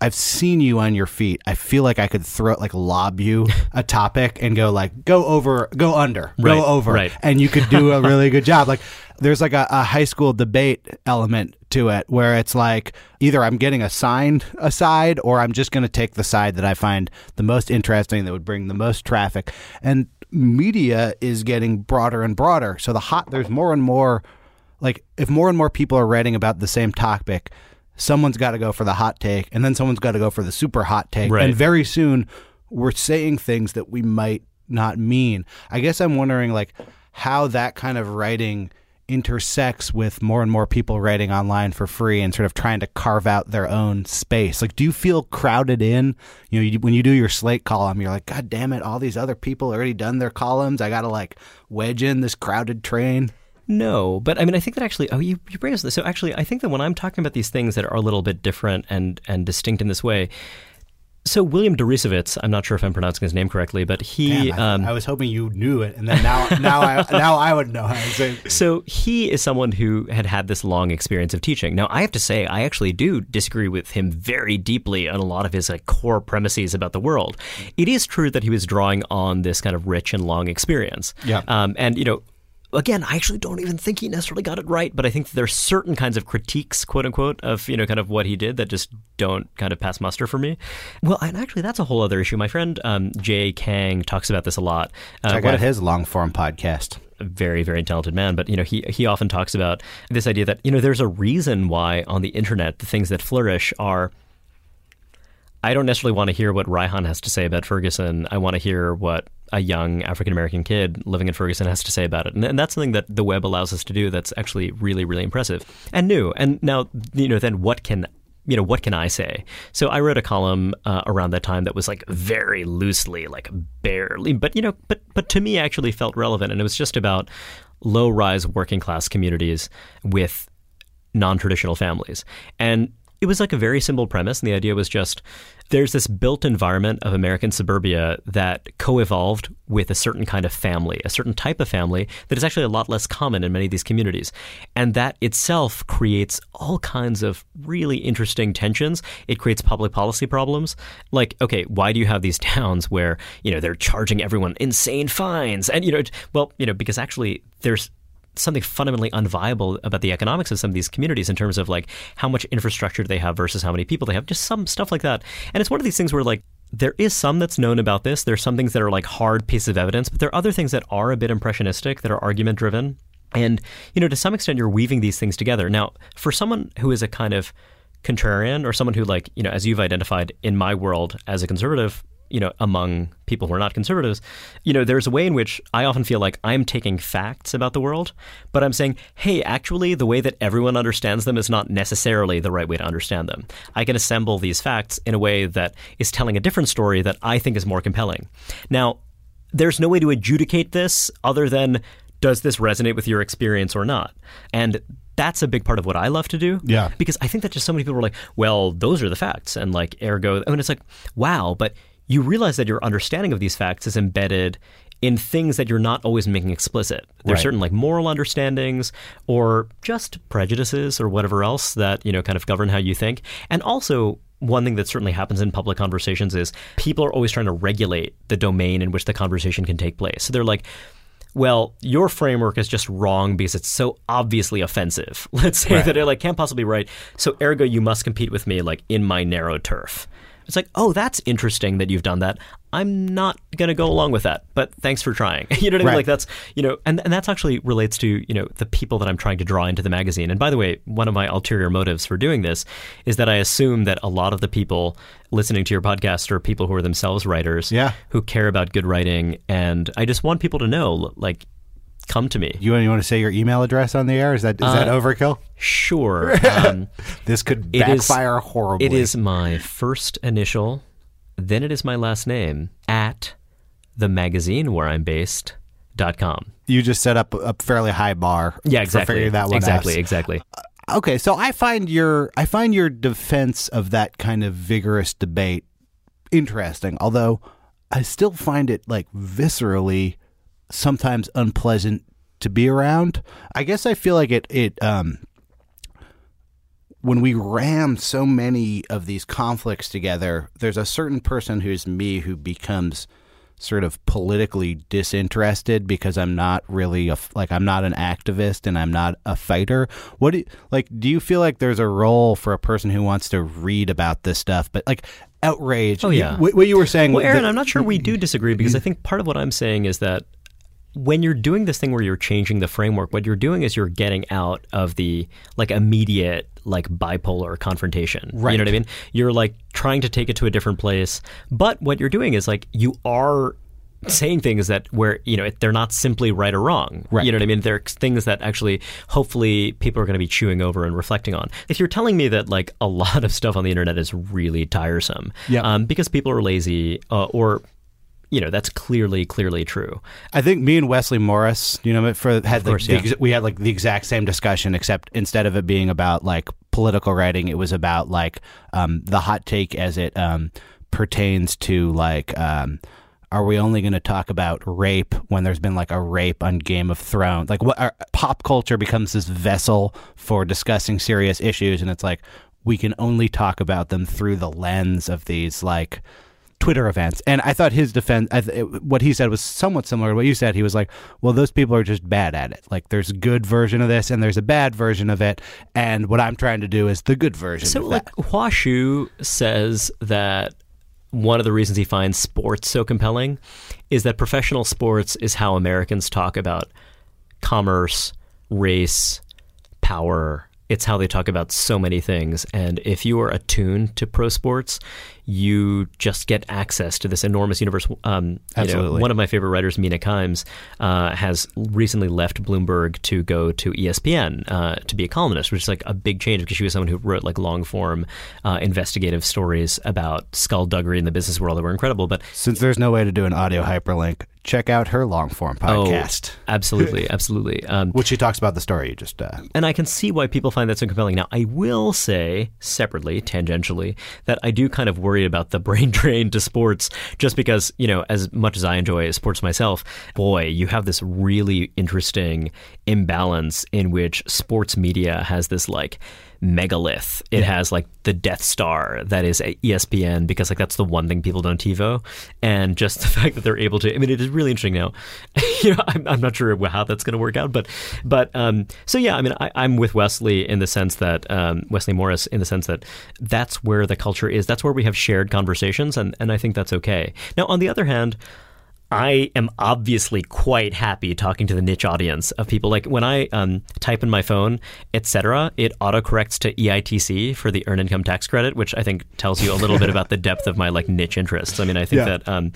[SPEAKER 1] I've seen you on your feet. I feel like I could throw like lob you a topic and go like go over, go under,
[SPEAKER 4] right,
[SPEAKER 1] go over,
[SPEAKER 4] right.
[SPEAKER 1] and you could do a really good job. Like there's like a, a, high school debate element to it where it's like either I'm getting assigned a side or I'm just going to take the side that I find the most interesting that would bring the most traffic. And media is getting broader and broader. So the hot there's more and more like if more and more people are writing about the same topic someone's got to go for the hot take, and then someone's got to go for the super hot take.
[SPEAKER 4] Right.
[SPEAKER 1] And very soon, we're saying things that we might not mean. I guess I'm wondering, like, how that kind of writing intersects with more and more people writing online for free and sort of trying to carve out their own space. Like, do you feel crowded in? You know, you, when you do your slate column, you're like, God damn it, all these other people already done their columns. I got to like wedge in this crowded train.
[SPEAKER 4] No, but I mean, I think that actually, oh, you, you bring us this. So actually, I think that when I'm talking about these things that are a little bit different and and distinct in this way, So William Deresiewicz, I'm not sure if I'm pronouncing his name correctly, but he.
[SPEAKER 1] Damn, I,
[SPEAKER 4] um,
[SPEAKER 1] I was hoping you knew it, and then now, now, I, now I would know how to say.
[SPEAKER 4] So he is someone who had had this long experience of teaching. Now, I have to say, I actually do disagree with him very deeply on a lot of his like core premises about the world. It is true that he was drawing on this kind of rich and long experience.
[SPEAKER 1] Yeah.
[SPEAKER 4] Um, and you know. Again, I actually don't even think he necessarily got it right, but I think there are certain kinds of critiques, quote unquote, of you know kind of what he did that just don't kind of pass muster for me. Well, and actually, that's a whole other issue. My friend um, Jay Kang talks about this a lot. Uh,
[SPEAKER 1] Check out his Longform podcast.
[SPEAKER 4] a very very talented man but you know he he often talks about this idea that you know there's a reason why on the internet the things that flourish are I don't necessarily want to hear what Reihan has to say about Ferguson. I want to hear what a young African American kid living in Ferguson has to say about it. And, and that's something that the web allows us to do that's actually really, really impressive and new. And now, you know, then what can you know what can I say? So I wrote a column uh, around that time that was like very loosely, like barely, but you know, but but to me actually felt relevant, and it was just about low-rise working class communities with non-traditional families, and it was like a very simple premise, and the idea was just there's this built environment of American suburbia that co-evolved with a certain kind of family, a certain type of family that is actually a lot less common in many of these communities. And that itself creates all kinds of really interesting tensions. It creates public policy problems. Like, okay, why do you have these towns where, you know, they're charging everyone insane fines? And, you know, well, you know, because actually there's something fundamentally unviable about the economics of some of these communities in terms of like how much infrastructure they have versus how many people they have, just some stuff like that. And it's one of these things where like there is some that's known about this. There's some things that are like hard pieces of evidence, but there are other things that are a bit impressionistic, that are argument driven. And, you know, to some extent, you're weaving these things together. Now, for someone who is a kind of contrarian or someone who, like, you know, as you've identified in my world as a conservative, you know, among people who are not conservatives, you know, there's a way in which I often feel like I'm taking facts about the world, but I'm saying, hey, actually, the way that everyone understands them is not necessarily the right way to understand them. I can assemble these facts in a way that is telling a different story that I think is more compelling. Now, there's no way to adjudicate this other than does this resonate with your experience or not? And that's a big part of what I love to do.
[SPEAKER 1] Yeah.
[SPEAKER 4] Because I think that just so many people are like, well, those are the facts. And like, ergo, I and it's like, wow, but you realize that your understanding of these facts is embedded in things that you're not always making explicit. There are
[SPEAKER 1] Right.
[SPEAKER 4] certain like moral understandings or just prejudices or whatever else that, you know, kind of govern how you think. And also one thing that certainly happens in public conversations is people are always trying to regulate the domain in which the conversation can take place. So they're like, well, your framework is just wrong because it's so obviously offensive. Let's say
[SPEAKER 1] Right.
[SPEAKER 4] that it like can't possibly be right. So ergo you must compete with me like in my narrow turf. It's like, oh, that's interesting that you've done that. I'm not going to go along with that, but thanks for trying. you know what I mean?
[SPEAKER 1] Right.
[SPEAKER 4] Like that's, you know, and, and that's actually relates to, you know, the people that I'm trying to draw into the magazine. And by the way, one of my ulterior motives for doing this is that I assume that a lot of the people listening to your podcast are people who are themselves writers
[SPEAKER 1] Yeah.
[SPEAKER 4] who care about good writing. And I just want people to know, like, come to me.
[SPEAKER 1] You want, you want to say your email address on the air? Is that is that overkill?
[SPEAKER 4] Sure. Um,
[SPEAKER 1] This could
[SPEAKER 4] it is-
[SPEAKER 1] backfire horribly.
[SPEAKER 4] It is my first initial, then it is my last name at the magazine where I'm based dot com.
[SPEAKER 1] You just set up a fairly high bar.
[SPEAKER 4] Yeah,
[SPEAKER 1] For
[SPEAKER 4] exactly.
[SPEAKER 1] figuring that one
[SPEAKER 4] exactly,
[SPEAKER 1] out.
[SPEAKER 4] exactly.
[SPEAKER 1] Okay, so I find your I find your defense of that kind of vigorous debate interesting, although I still find it like viscerally sometimes unpleasant to be around. I guess I feel like it it um when we ram so many of these conflicts together, there's a certain person who's me who becomes sort of politically disinterested because I'm not really a like I'm not an activist and I'm not a fighter. What do you, like do you feel like there's a role for a person who wants to read about this stuff but like outrage
[SPEAKER 4] Oh, yeah.
[SPEAKER 1] what, what you were saying
[SPEAKER 4] Well, Aaron,
[SPEAKER 1] the-
[SPEAKER 4] I'm not sure we do disagree because I think part of what I'm saying is that when you're doing this thing where you're changing the framework, what you're doing is you're getting out of the like immediate like bipolar confrontation.
[SPEAKER 1] Right.
[SPEAKER 4] You know what I mean? You're like trying to take it to a different place, but what you're doing is like you are saying things that where you know they're not simply right or wrong.
[SPEAKER 1] Right.
[SPEAKER 4] You know what I mean? They're things that actually hopefully people are going to be chewing over and reflecting on. If you're telling me that like a lot of stuff on the internet is really tiresome,
[SPEAKER 1] Yeah.
[SPEAKER 4] um, because people are lazy uh, or you know that's clearly clearly true.
[SPEAKER 1] I think me and Wesley Morris, you know, for had the,
[SPEAKER 4] course,
[SPEAKER 1] the
[SPEAKER 4] yeah.
[SPEAKER 1] ex- we had like the exact same discussion, except instead of it being about like political writing, it was about like um, the hot take as it um, pertains to like um, are we only going to talk about rape when there's been like a rape on Game of Thrones? Like what our, pop culture becomes this vessel for discussing serious issues and it's like we can only talk about them through the lens of these like Twitter events. And I thought his defense, I th- what he said was somewhat similar to what you said. He was like, well, those people are just bad at it. Like, there's a good version of this and there's a bad version of it. And what I'm trying to do is the good version
[SPEAKER 4] So,
[SPEAKER 1] of
[SPEAKER 4] like,
[SPEAKER 1] that.
[SPEAKER 4] Hua Hsu says that one of the reasons he finds sports so compelling is that professional sports is how Americans talk about commerce, race, power. It's how they talk about so many things. And if you are attuned to pro sports, you just get access to this enormous universe. Um, you know,
[SPEAKER 1] Absolutely.
[SPEAKER 4] one of my favorite writers, Mina Kimes, uh, has recently left Bloomberg to go to ESPN uh, to be a columnist, which is like a big change because she was someone who wrote like long form uh, investigative stories about skullduggery in the business world that were incredible. But
[SPEAKER 1] Since there's no way to do an audio hyperlink, check out her Longform podcast,
[SPEAKER 4] oh, absolutely, absolutely. Um,
[SPEAKER 1] which she talks about the story you just. Uh,
[SPEAKER 4] and I can see why people find that so compelling. Now, I will say separately, tangentially, that I do kind of worry about the brain drain to sports, just because you know, as much as I enjoy sports myself, boy, you have this really interesting imbalance in which sports media has this like megalith. It has like the Death Star that is ESPN because like that's the one thing people don't TiVo, and just the fact that they're able to. I mean, it is really interesting now. you know, I'm, I'm not sure how that's going to work out, but but um, so yeah, I mean, I, I'm with Wesley in the sense that um, Wesley Morris in the sense that that's where the culture is. That's where we have shared conversations, and and I think that's okay. Now, on the other hand. I am obviously quite happy talking to the niche audience of people. Like when I um, type in my phone, etc., it autocorrects to EITC for the earned income tax credit, which I think tells you a little bit about the depth of my like niche interests. I mean, I think
[SPEAKER 1] Yeah.
[SPEAKER 4] that um,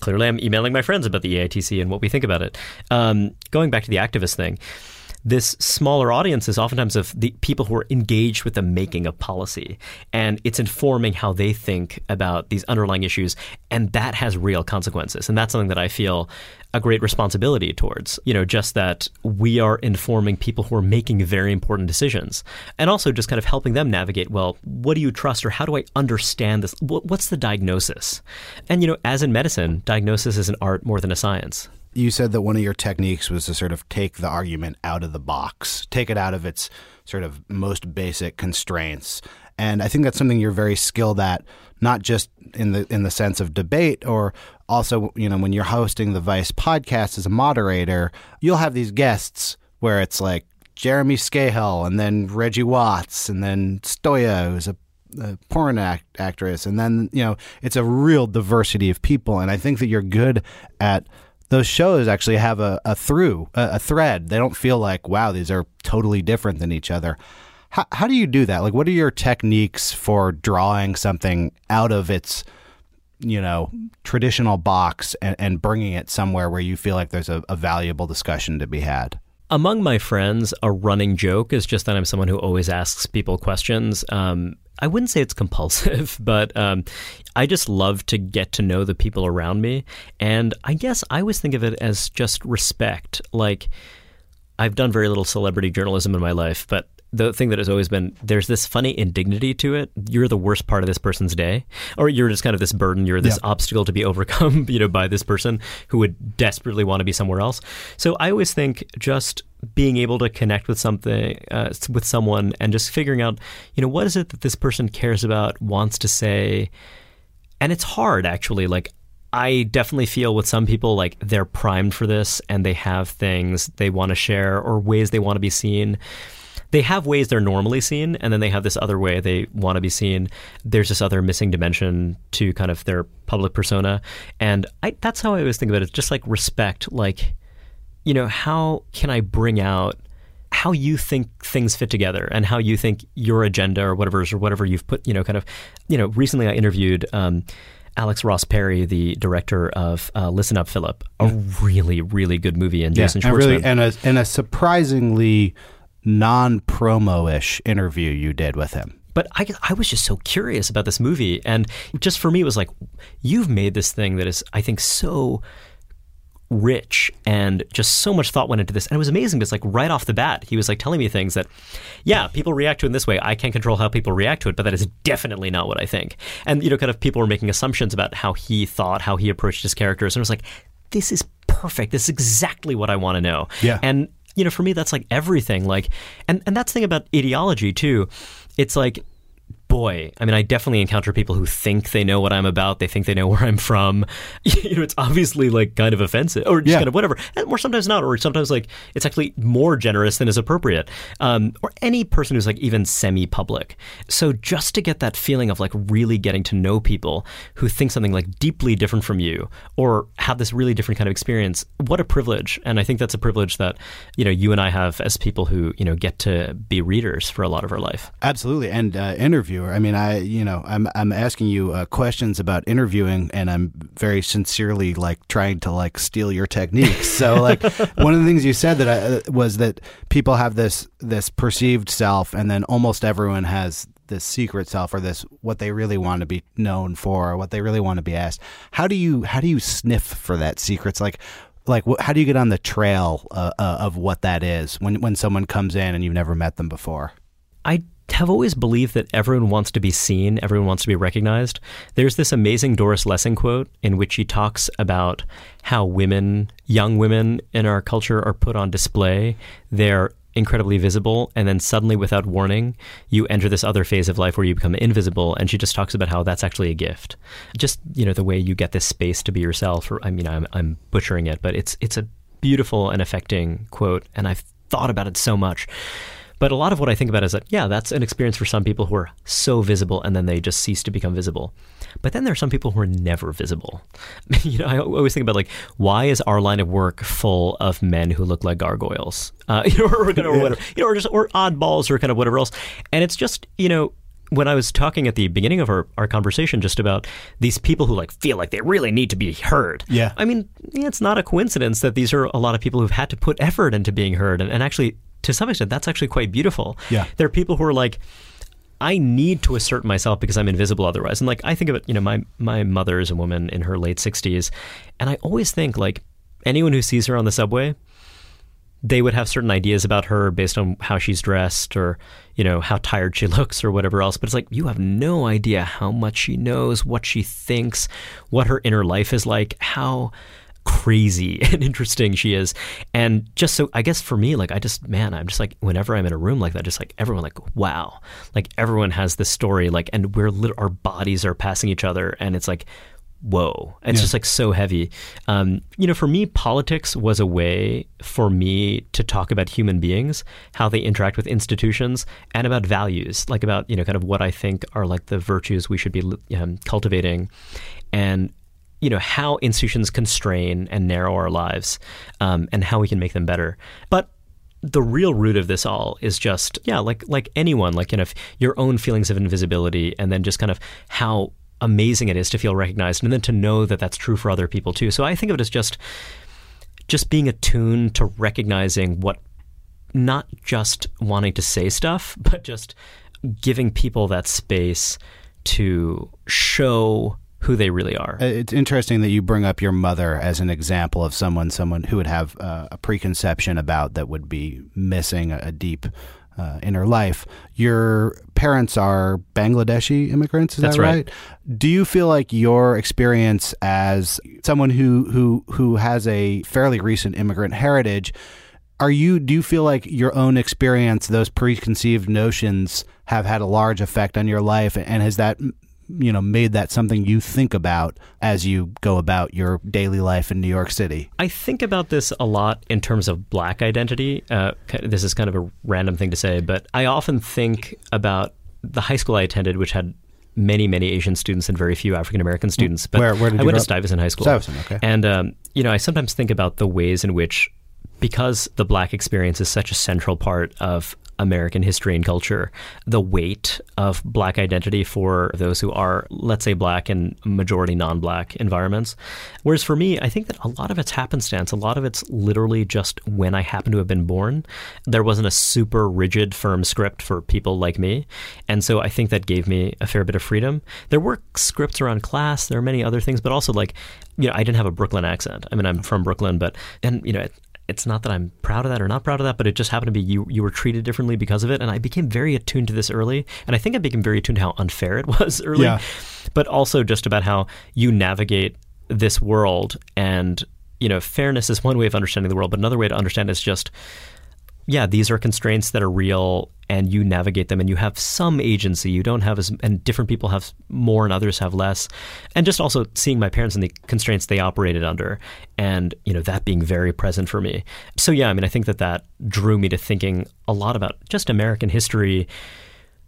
[SPEAKER 4] clearly I'm emailing my friends about the EITC and what we think about it. Um, going back to the activist thing, this smaller audience is oftentimes of the people who are engaged with the making of policy and it's informing how they think about these underlying issues and that has real consequences and that's something that i feel a great responsibility towards you know just that we are informing people who are making very important decisions and also just kind of helping them navigate well what do you trust or how do i understand this? What's the diagnosis? And you know as in medicine diagnosis is an art more than a science
[SPEAKER 1] you said that one of your techniques was to sort of take the argument out of the box, take it out of its sort of most basic constraints. And I think that's something you're very skilled at, not just in the in the sense of debate or also, you know, when you're hosting the Vice podcast as a moderator, you'll have these guests where it's like Jeremy Scahill and then Reggie Watts and then Stoya, who's a a porn act- actress, and then you know it's a real diversity of people, and I think that you're good at those shows. Actually, have a, a through a, a thread. They don't feel like wow, these are totally different than each other. How, how do you do that? Like, what are your techniques for drawing something out of its you know traditional box and, and bringing it somewhere where you feel like there's a, a valuable discussion to be had?
[SPEAKER 4] Among my friends, a running joke is just that I'm someone who always asks people questions. Um, I wouldn't say it's compulsive, but um, I just love to get to know the people around me. And I guess I always think of it as just respect. Like, I've done very little celebrity journalism in my life, but the thing that has always been there's this funny indignity to it. You're the worst part of this person's day, or you're just kind of this burden. You're this obstacle to be overcome, you know, by this person who would desperately want to be somewhere else. So I always think just being able to connect with something, uh, with someone, and just figuring out, you know, what is it that this person cares about, wants to say, and it's hard actually. Like I definitely feel with some people like they're primed for this and they have things they want to share or ways they want to be seen. They have ways they're normally seen, and then they have this other way they want to be seen. There's this other missing dimension to kind of their public persona, and I, that's how I always think about it. Just like respect, like you know, how can I bring out how you think things fit together and how you think your agenda or whatever or whatever you've put, you know, kind of, you know, recently I interviewed um, Alex Ross Perry, the director of uh, Listen Up, Philip, a really, really good movie, and Jason
[SPEAKER 1] and
[SPEAKER 4] Schwartzman.
[SPEAKER 1] really, and a and a surprisingly non-promo-ish interview you did with him.
[SPEAKER 4] But I, I was just so curious about this movie. And just for me, it was like, you've made this thing that is, I think, so rich and just so much thought went into this and it was amazing because like right off the bat he was like telling me things that yeah people react to it in this way i can't control how people react to it but that is definitely not what i think and you know kind of people were making assumptions about how he thought how he approached his characters and it was like this is perfect this is exactly what i want to know
[SPEAKER 1] Yeah.
[SPEAKER 4] and you know for me that's like everything like and and that's the thing about ideology too. It's like boy, I mean, I definitely encounter people who think they know what I'm about. They think they know where I'm from. You know, it's obviously like kind of offensive or just
[SPEAKER 1] Yeah.
[SPEAKER 4] kind of whatever. And- Or sometimes not. Or sometimes like it's actually more generous than is appropriate. Um, or any person who's like even semi public. So just to get that feeling of like really getting to know people who think something like deeply different from you or have this really different kind of experience, what a privilege. And I think that's a privilege that, you know, you and I have as people who, you know, get to be readers for a lot of our life.
[SPEAKER 1] Absolutely, and uh, interviewer. I mean, I you know, I'm I'm asking you uh, questions about interviewing, and I'm very sincerely like trying to like steal your techniques. So like one of the things you said that I, uh, was that people have this this perceived self, and then almost everyone has this secret self or this what they really want to be known for, or what they really want to be asked. How do you how do you sniff for that secrets like? Like, wh- how do you get on the trail uh, uh, of what that is when when someone comes in and you've never met them before?
[SPEAKER 4] I have always believed that everyone wants to be seen, everyone wants to be recognized. There's this amazing Doris Lessing quote in which she talks about how women, young women in our culture, are put on display. They're incredibly visible, and then suddenly, without warning, you enter this other phase of life where you become invisible. And she just talks about how that's actually a gift. Just you know the way you get this space to be yourself. Or I mean, I'm, I'm butchering it, but it's it's a beautiful and affecting quote, and I've thought about it so much. But a lot of what I think about is that, yeah, that's an experience for some people who are so visible and then they just cease to become visible. But then there are some people who are never visible. you know, I always think about like, why is our line of work full of men who look like gargoyles? Uh, you know, or, kind of, or whatever, you know, or just or oddballs or kind of whatever else. And it's just, you know, when I was talking at the beginning of our, our conversation just about these people who like feel like they really need to be heard.
[SPEAKER 1] Yeah.
[SPEAKER 4] I mean, yeah, it's not a coincidence that these are a lot of people who've had to put effort into being heard. And, and actually, to some extent, that's actually quite beautiful.
[SPEAKER 1] Yeah.
[SPEAKER 4] There are people who are like, I need to assert myself because I'm invisible otherwise. And like I think of it, you know, my my mother is a woman in her late 60s, and I always think like anyone who sees her on the subway, they would have certain ideas about her based on how she's dressed or you know how tired she looks or whatever else but it's like you have no idea how much she knows what she thinks what her inner life is like how crazy and interesting she is. And just so i guess for me like i just man i'm just like whenever i'm in a room like that just like everyone like wow. Like everyone has this story like and we're lit- our bodies are passing each other and it's like whoa. It's just like so heavy. Um, you know for me politics was a way for me to talk about human beings how they interact with institutions and about values like about you know kind of what i think are like the virtues we should be um, cultivating. And you know how institutions constrain and narrow our lives um, and how we can make them better. But the real root of this all is just yeah like like anyone like kind of your own feelings of invisibility and then just kind of how amazing it is to feel recognized and then to know that that's true for other people too. So i think of it as just just being attuned to recognizing what not just wanting to say stuff but just giving people that space to show who they really are
[SPEAKER 1] Uh, It's interesting that you bring up your mother as an example of someone someone who would have uh, a preconception about that would be missing a, a deep uh, inner life. Your parents are Bangladeshi immigrants, is
[SPEAKER 4] That's
[SPEAKER 1] that
[SPEAKER 4] right.
[SPEAKER 1] right? Do you feel like your experience as someone who who who has a fairly recent immigrant heritage are you do you feel like your own experience those preconceived notions have had a large effect on your life and has that you know made that something you think about as you go about your daily life in New York City
[SPEAKER 4] I think about this a lot in terms of black identity. Uh, this is kind of a random thing to say, but I often think about the high school I attended, which had many, many Asian students and very few African American students. But
[SPEAKER 1] Where- where did
[SPEAKER 4] I went to? Stuyvesant High School.
[SPEAKER 1] Stuyvesant, okay.
[SPEAKER 4] And um, you know, I sometimes think about the ways in which because the black experience is such a central part of American history and culture, the weight of black identity for those who are, let's say, black in majority non black environments. Whereas for me, I think that a lot of it's happenstance. A lot of it's literally just when I happen to have been born. There wasn't a super rigid, firm script for people like me. And so I think that gave me a fair bit of freedom. There were scripts around class, there are many other things, but also like, you know, I didn't have a Brooklyn accent. I mean, I'm from Brooklyn, but, and, you know, it's not that I'm proud of that or not proud of that, but it just happened to be you you were treated differently because of it. And I became very attuned to this early. And I think I became very attuned to how unfair it was early.
[SPEAKER 1] Yeah.
[SPEAKER 4] But also just about how you navigate this world and you know, fairness is one way of understanding the world, but another way to understand is just yeah, these are constraints that are real and you navigate them and you have some agency. You don't have as, and different people have more and others have less. And just also seeing my parents and the constraints they operated under and, you know, that being very present for me. So, yeah, I mean, I think that that drew me to thinking a lot about just American history.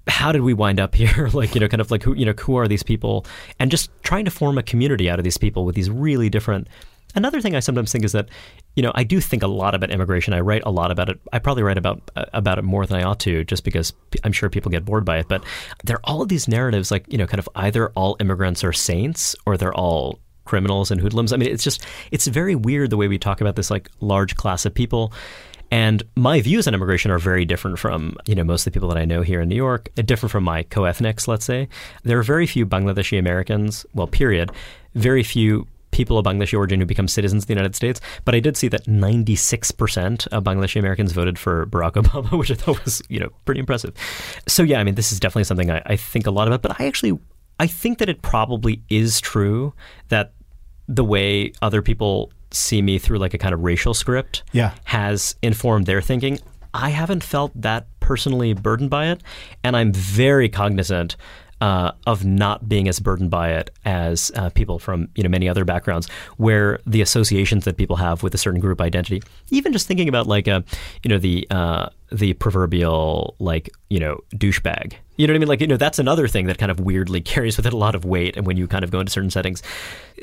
[SPEAKER 4] How did we wind up here? like, you know, kind of like who, you know, who are these people? And just trying to form a community out of these people with these really different Another thing I sometimes think is that, you know, I do think a lot about immigration. I write a lot about it. I probably write about uh, about it more than I ought to, just because I'm sure people get bored by it. But there are all of these narratives, like you know, kind of either all immigrants are saints or they're all criminals and hoodlums. I mean, it's just it's very weird the way we talk about this like large class of people. And my views on immigration are very different from, you know, most of the people that I know here in New York, uh, different from my co-ethnics, let's say. There are very few Bangladeshi Americans, well, period, very few people of Bangladeshi origin who become citizens of the United States. But I did see that 96% of Bangladeshi Americans voted for Barack Obama, which I thought was, you know, pretty impressive. So yeah, I mean, this is definitely something I, I think a lot about. But I actually, I think that it probably is true that the way other people see me through like a kind of racial script
[SPEAKER 1] Yeah.
[SPEAKER 4] has informed their thinking. I haven't felt that personally burdened by it, and I'm very cognizant uh, of not being as burdened by it as uh, people from you know many other backgrounds, where the associations that people have with a certain group identity, even just thinking about like a you know the uh, the proverbial like you know douchebag. You know what I mean? Like you know that's another thing that kind of weirdly carries with it a lot of weight, and when you kind of go into certain settings,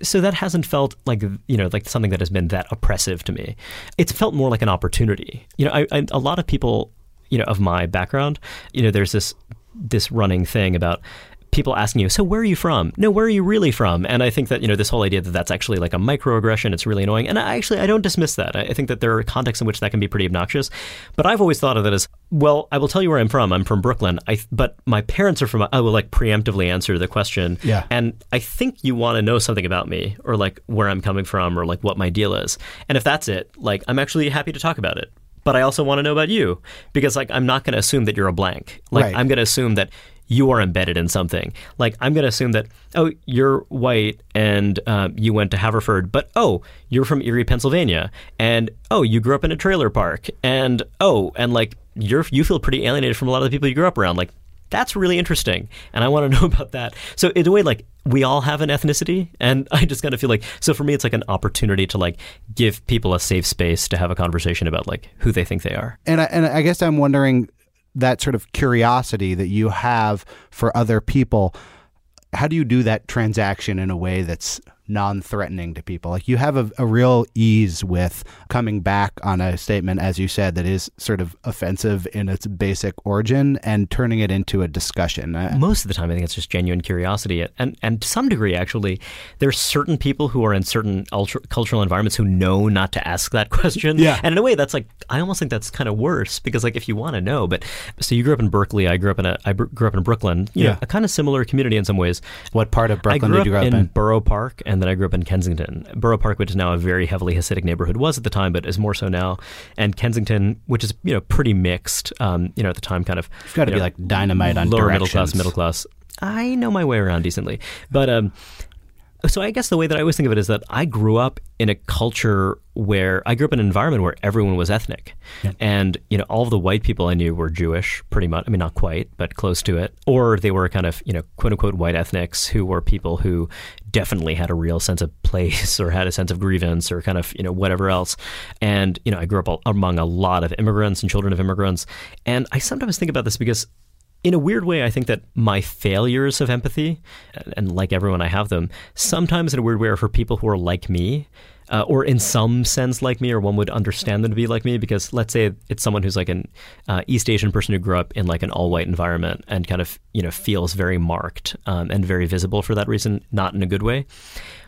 [SPEAKER 4] so that hasn't felt like you know like something that has been that oppressive to me. It's felt more like an opportunity. You know, I, I, a lot of people you know of my background, you know, there's this this running thing about people asking you, so where are you from? No, where are you really from? And I think that, you know, this whole idea that that's actually like a microaggression, it's really annoying. And I actually, I don't dismiss that. I think that there are contexts in which that can be pretty obnoxious. But I've always thought of it as, well, I will tell you where I'm from. I'm from Brooklyn. I, but my parents are from, I will like preemptively answer the question.
[SPEAKER 1] Yeah.
[SPEAKER 4] And I think you want to know something about me or like where I'm coming from or like what my deal is. And if that's it, like I'm actually happy to talk about it but I also want to know about you because like I'm not going to assume that you're a blank. Like
[SPEAKER 1] Right.
[SPEAKER 4] I'm going to assume that you are embedded in something. Like I'm going to assume that oh you're white and uh, you went to Haverford, but oh you're from Erie, Pennsylvania, and oh you grew up in a trailer park, and oh and like you're you feel pretty alienated from a lot of the people you grew up around. Like that's really interesting, and I want to know about that. So in a way, like we all have an ethnicity, and I just kind of feel like so for me, it's like an opportunity to like give people a safe space to have a conversation about like who they think they are.
[SPEAKER 1] And I, and I guess I'm wondering that sort of curiosity that you have for other people. How do you do that transaction in a way that's non-threatening to people? Like you have a, a real ease with coming back on a statement, as you said, that is sort of offensive in its basic origin and turning it into a discussion. Uh,
[SPEAKER 4] Most of the time, I think it's just genuine curiosity, and and to some degree, actually, there are certain people who are in certain ultra, cultural environments who know not to ask that question.
[SPEAKER 1] Yeah.
[SPEAKER 4] and in a way, that's like I almost think that's kind of worse because like if you want to know, but so you grew up in Berkeley, I grew up in a I grew up in Brooklyn,
[SPEAKER 1] Yeah.
[SPEAKER 4] know, a kind of similar community in some ways.
[SPEAKER 1] what part of Brooklyn did you grow
[SPEAKER 4] up
[SPEAKER 1] up
[SPEAKER 4] in
[SPEAKER 1] in?
[SPEAKER 4] Borough Park, and then I grew up in Kensington. Borough Park, which is now a very heavily Hasidic neighborhood, was at the time, but is more so now. And Kensington, which is you know pretty mixed. Um, you know, at the time, kind of
[SPEAKER 1] You've got to be
[SPEAKER 4] know,
[SPEAKER 1] like dynamite on
[SPEAKER 4] lower middle class, middle class. I know my way around decently, but um, so I guess the way that I always think of it is that I grew up in a culture where I grew up in an environment where everyone was ethnic, and you know all of the white people I knew were Jewish, pretty much. I mean, not quite, but close to it, or they were kind of you know quote unquote white ethnics who were people who definitely had a real sense of place or had a sense of grievance or kind of you know whatever else. And you know I grew up among a lot of immigrants and children of immigrants, and I sometimes think about this because in a weird way, I think that my failures of empathy, and like everyone, I have them, sometimes in a weird way are for people who are like me. Uh, or in some sense like me, or one would understand them to be like me. Because let's say it's someone who's like an uh, East Asian person who grew up in like an all-white environment and kind of you know feels very marked um, and very visible for that reason, not in a good way.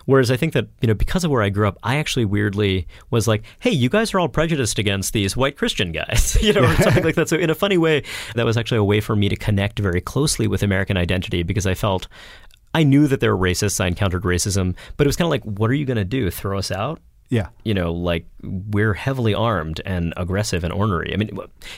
[SPEAKER 4] Whereas I think that, you know, because of where I grew up, I actually weirdly was like, hey, you guys are all prejudiced against these white Christian guys, you know, or something like that. So in a funny way, that was actually a way for me to connect very closely with American identity because I felt I knew that there were racists. I encountered racism, but it was kind of like, what are you going to do? Throw us out?
[SPEAKER 1] Yeah.
[SPEAKER 4] You know, like we're heavily armed and aggressive and ornery. I mean,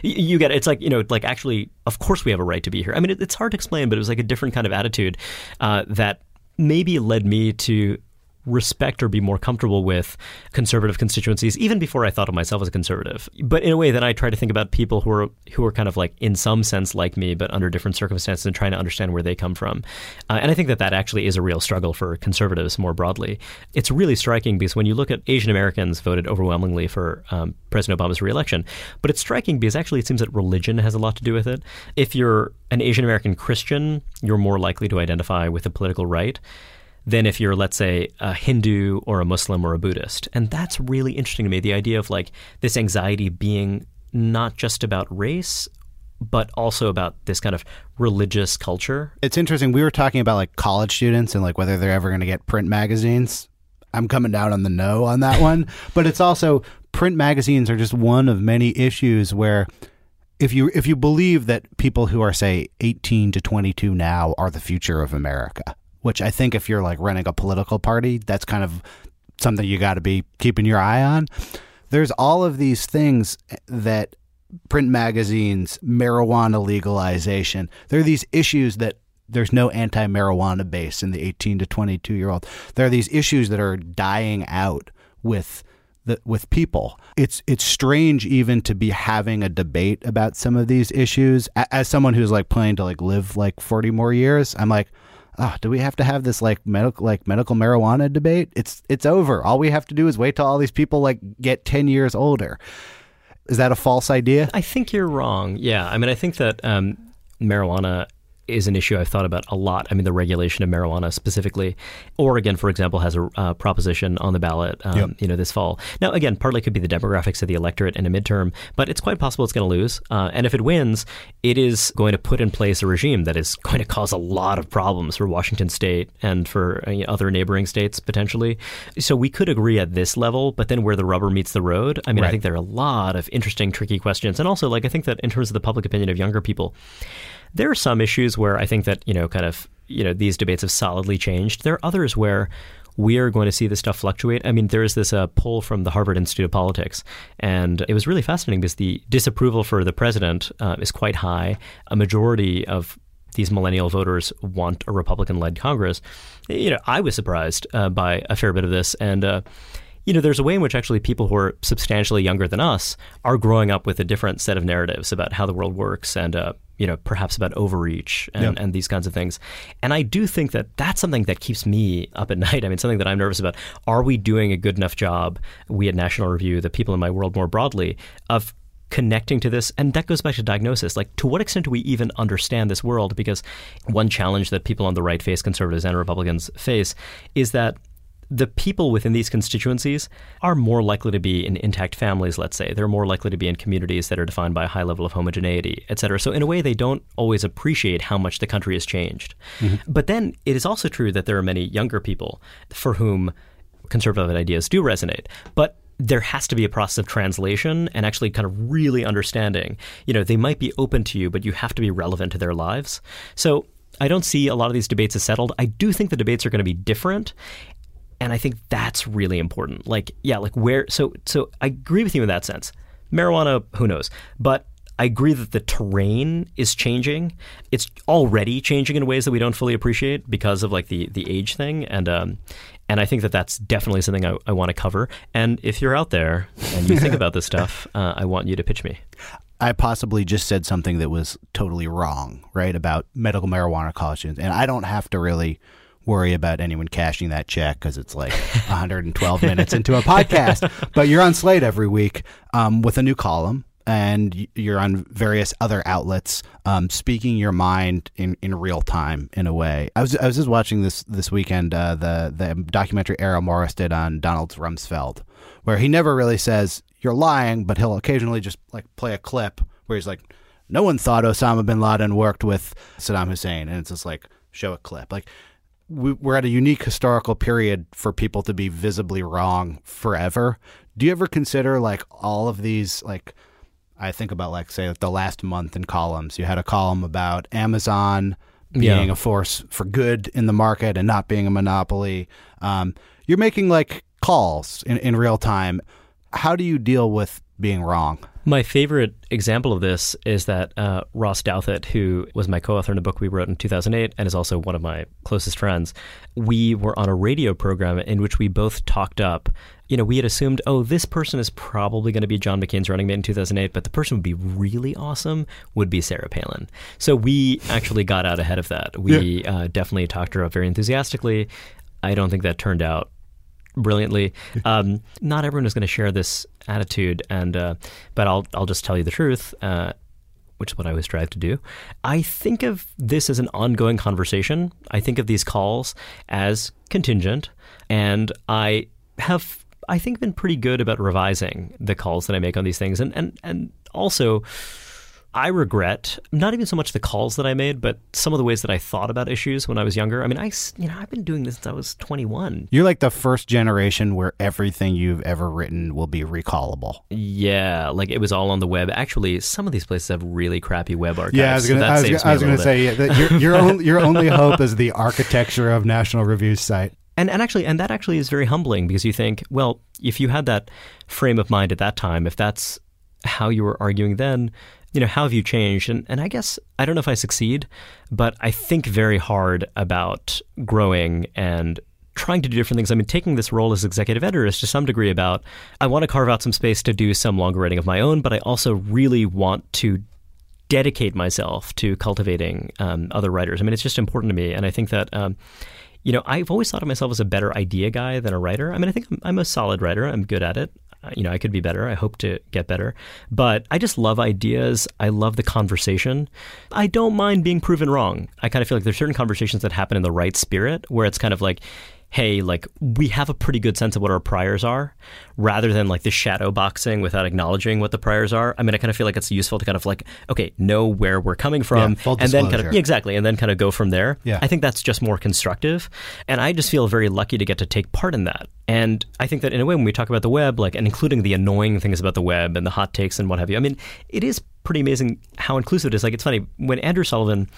[SPEAKER 4] you get it. It's like, you know, like actually, of course we have a right to be here. I mean, it's hard to explain, but it was like a different kind of attitude uh, that maybe led me to respect or be more comfortable with conservative constituencies even before I thought of myself as a conservative. But in a way, then I try to think about people who are who are kind of like in some sense like me, but under different circumstances, and trying to understand where they come from. Uh, and I think that that actually is a real struggle for conservatives more broadly. It's really striking because when you look at Asian Americans voted overwhelmingly for um, President Obama's reelection, but it's striking because actually it seems that religion has a lot to do with it. If you're an Asian American Christian, you're more likely to identify with the political right than if you're, let's say, a Hindu or a Muslim or a Buddhist. And that's really interesting to me the idea of like this anxiety being not just about race, but also about this kind of religious culture.
[SPEAKER 1] It's interesting. We were talking about like college students and like whether they're ever going to get print magazines. I'm coming down on the no on that one. but it's also print magazines are just one of many issues where if you if you believe that people who are say 18 to 22 now are the future of America, which I think if you're like running a political party, that's kind of something you got to be keeping your eye on. There's all of these things eh, that print magazines, marijuana legalization, there are these issues that there's no anti marijuana base in the 18 to 22 year old. There are these issues that are dying out with the, with people. It's it's strange even to be having a debate about some of these issues. As someone who's like planning to like live like 40 more years, I'm like, oh, do we have to have this like medical like medical marijuana debate? It's it's over. All we have to do is wait till all these people like get 10 years older. Is that a false idea?
[SPEAKER 4] I think you're wrong. Yeah. I mean, I think that um, marijuana is an issue I've thought about a lot. I mean, the regulation of marijuana specifically. Oregon, for example, has a uh, proposition on the ballot, um, yep. you know, this fall. Now, again, partly could be the demographics of the electorate in a midterm, but it's quite possible it's going to lose. Uh, and if it wins, it is going to put in place a regime that is going to cause a lot of problems for Washington State and for uh, other neighboring states potentially. So we could agree at this level, but then where the rubber meets the road, I mean, right. I think there are a lot of interesting, tricky questions. And also, like, I think that in terms of the public opinion of younger people, there are some issues where I think that, you know, kind of, you know, these debates have solidly changed. There are others where we are going to see this stuff fluctuate. I mean, there is this uh, poll from the Harvard Institute of Politics, and it was really fascinating because the disapproval for the president uh, is quite high. A majority of these millennial voters want a Republican-led Congress. You know, I was surprised uh, by a fair bit of this, and uh, you know, there's a way in which actually people who are substantially younger than us are growing up with a different set of narratives about how the world works and, uh, you know, perhaps about overreach and, yep. and these kinds of things. And I do think that that's something that keeps me up at night. I mean, something that I'm nervous about. Are we doing a good enough job, we at National Review, the people in my world more broadly, of connecting to this and that goes back to diagnosis like to what extent do we even understand this world because one challenge that people on the right face conservatives and republicans face is that the people within these constituencies are more likely to be in intact families, let's say. They're more likely to be in communities that are defined by a high level of homogeneity, et cetera. So, in a way, they don't always appreciate how much the country has changed. Mm-hmm. But then it is also true that there are many younger people for whom conservative ideas do resonate. But there has to be a process of translation and actually kind of really understanding. You know, they might be open to you, but you have to be relevant to their lives. So I don't see a lot of these debates as settled. I do think the debates are going to be different and I think that's really important. Like, yeah, like where so so I agree with you in that sense. Marijuana, who knows? But I agree that the terrain is changing. It's already changing in ways that we don't fully appreciate because of like the the age thing, and um, and I think that that's definitely something I, I want to cover. And if you're out there and you think about this stuff, uh, I want you to pitch me.
[SPEAKER 1] I possibly just said something that was totally wrong, right, about medical marijuana college students, and I don't have to really worry about anyone cashing that check because it's like 112 minutes into a podcast. But you're on Slate every week um, with a new column and you're on various other outlets, um, speaking your mind in, in real time in a way. I was I was just watching this this weekend uh, the the documentary Errol Morris did on Donald Rumsfeld, where he never really says you're lying, but he'll occasionally just like play a clip where he's like, "No one thought Osama bin Laden worked with Saddam Hussein," and it's just like show a clip like we're at a unique historical period for people to be visibly wrong forever. Do you ever consider like all of these like I think about like say like the last month in columns. You had a column about Amazon being
[SPEAKER 4] Yeah.
[SPEAKER 1] a force for good in the market and not being a monopoly. Um, you're making like calls in, in real time. How do you deal with being wrong?
[SPEAKER 4] My favorite example of this is that uh, Ross Douthat, who was my co-author in a book we wrote in 2008 and is also one of my closest friends, we were on a radio program in which we both talked up. You know, we had assumed, oh, this person is probably going to be John McCain's running mate in 2008, but the person would be really awesome would be Sarah Palin. So we actually got out ahead of that. We uh, definitely talked her up very enthusiastically. I don't think that turned out brilliantly. Um, not everyone is going to share this attitude, and uh, but I'll I'll just tell you the truth. Uh, which is what I always strive to do. I think of this as an ongoing conversation. I think of these calls as contingent, and I have, I think, been pretty good about revising the calls that I make on these things, and and and also. I regret not even so much the calls that I made, but some of the ways that I thought about issues when I was younger. I mean, I you know I've been doing this since I was 21.
[SPEAKER 1] You're like the first generation where everything you've ever written will be recallable.
[SPEAKER 4] Yeah, like it was all on the web. Actually, some of these places have really crappy web archives.
[SPEAKER 1] Yeah, I was gonna,
[SPEAKER 4] that
[SPEAKER 1] I was, gonna- I was gonna say yeah, that your your, only, your only hope is the architecture of National Review's site.
[SPEAKER 4] And and actually, and that actually is very humbling because you think, well, if you had that frame of mind at that time, if that's how you were arguing then, you know, how have you changed? And and I guess I don't know if I succeed, but I think very hard about growing and trying to do different things. I mean, taking this role as executive editor is to some degree about I want to carve out some space to do some longer writing of my own, but I also really want to dedicate myself to cultivating um, other writers. I mean, it's just important to me, and I think that. Um, you know, I've always thought of myself as a better idea guy than a writer. I mean, I think I'm, I'm a solid writer. I'm good at it. Uh, you know, I could be better. I hope to get better. But I just love ideas. I love the conversation. I don't mind being proven wrong. I kind of feel like there's certain conversations that happen in the right spirit where it's kind of like, hey, like we have a pretty good sense of what our priors are, rather than like the shadow boxing without acknowledging what the priors are. I mean, I kind of feel like it's useful to kind of like, okay, know where we're coming from,
[SPEAKER 1] Yeah,
[SPEAKER 4] and then kind of yeah, exactly, and then kind of go from there.
[SPEAKER 1] Yeah.
[SPEAKER 4] I think that's just more constructive, and I just feel very lucky to get to take part in that. And I think that in a way, when we talk about the web, like and including the annoying things about the web and the hot takes and what have you, I mean, it is pretty amazing how inclusive it is. Like it's funny when Andrew Sullivan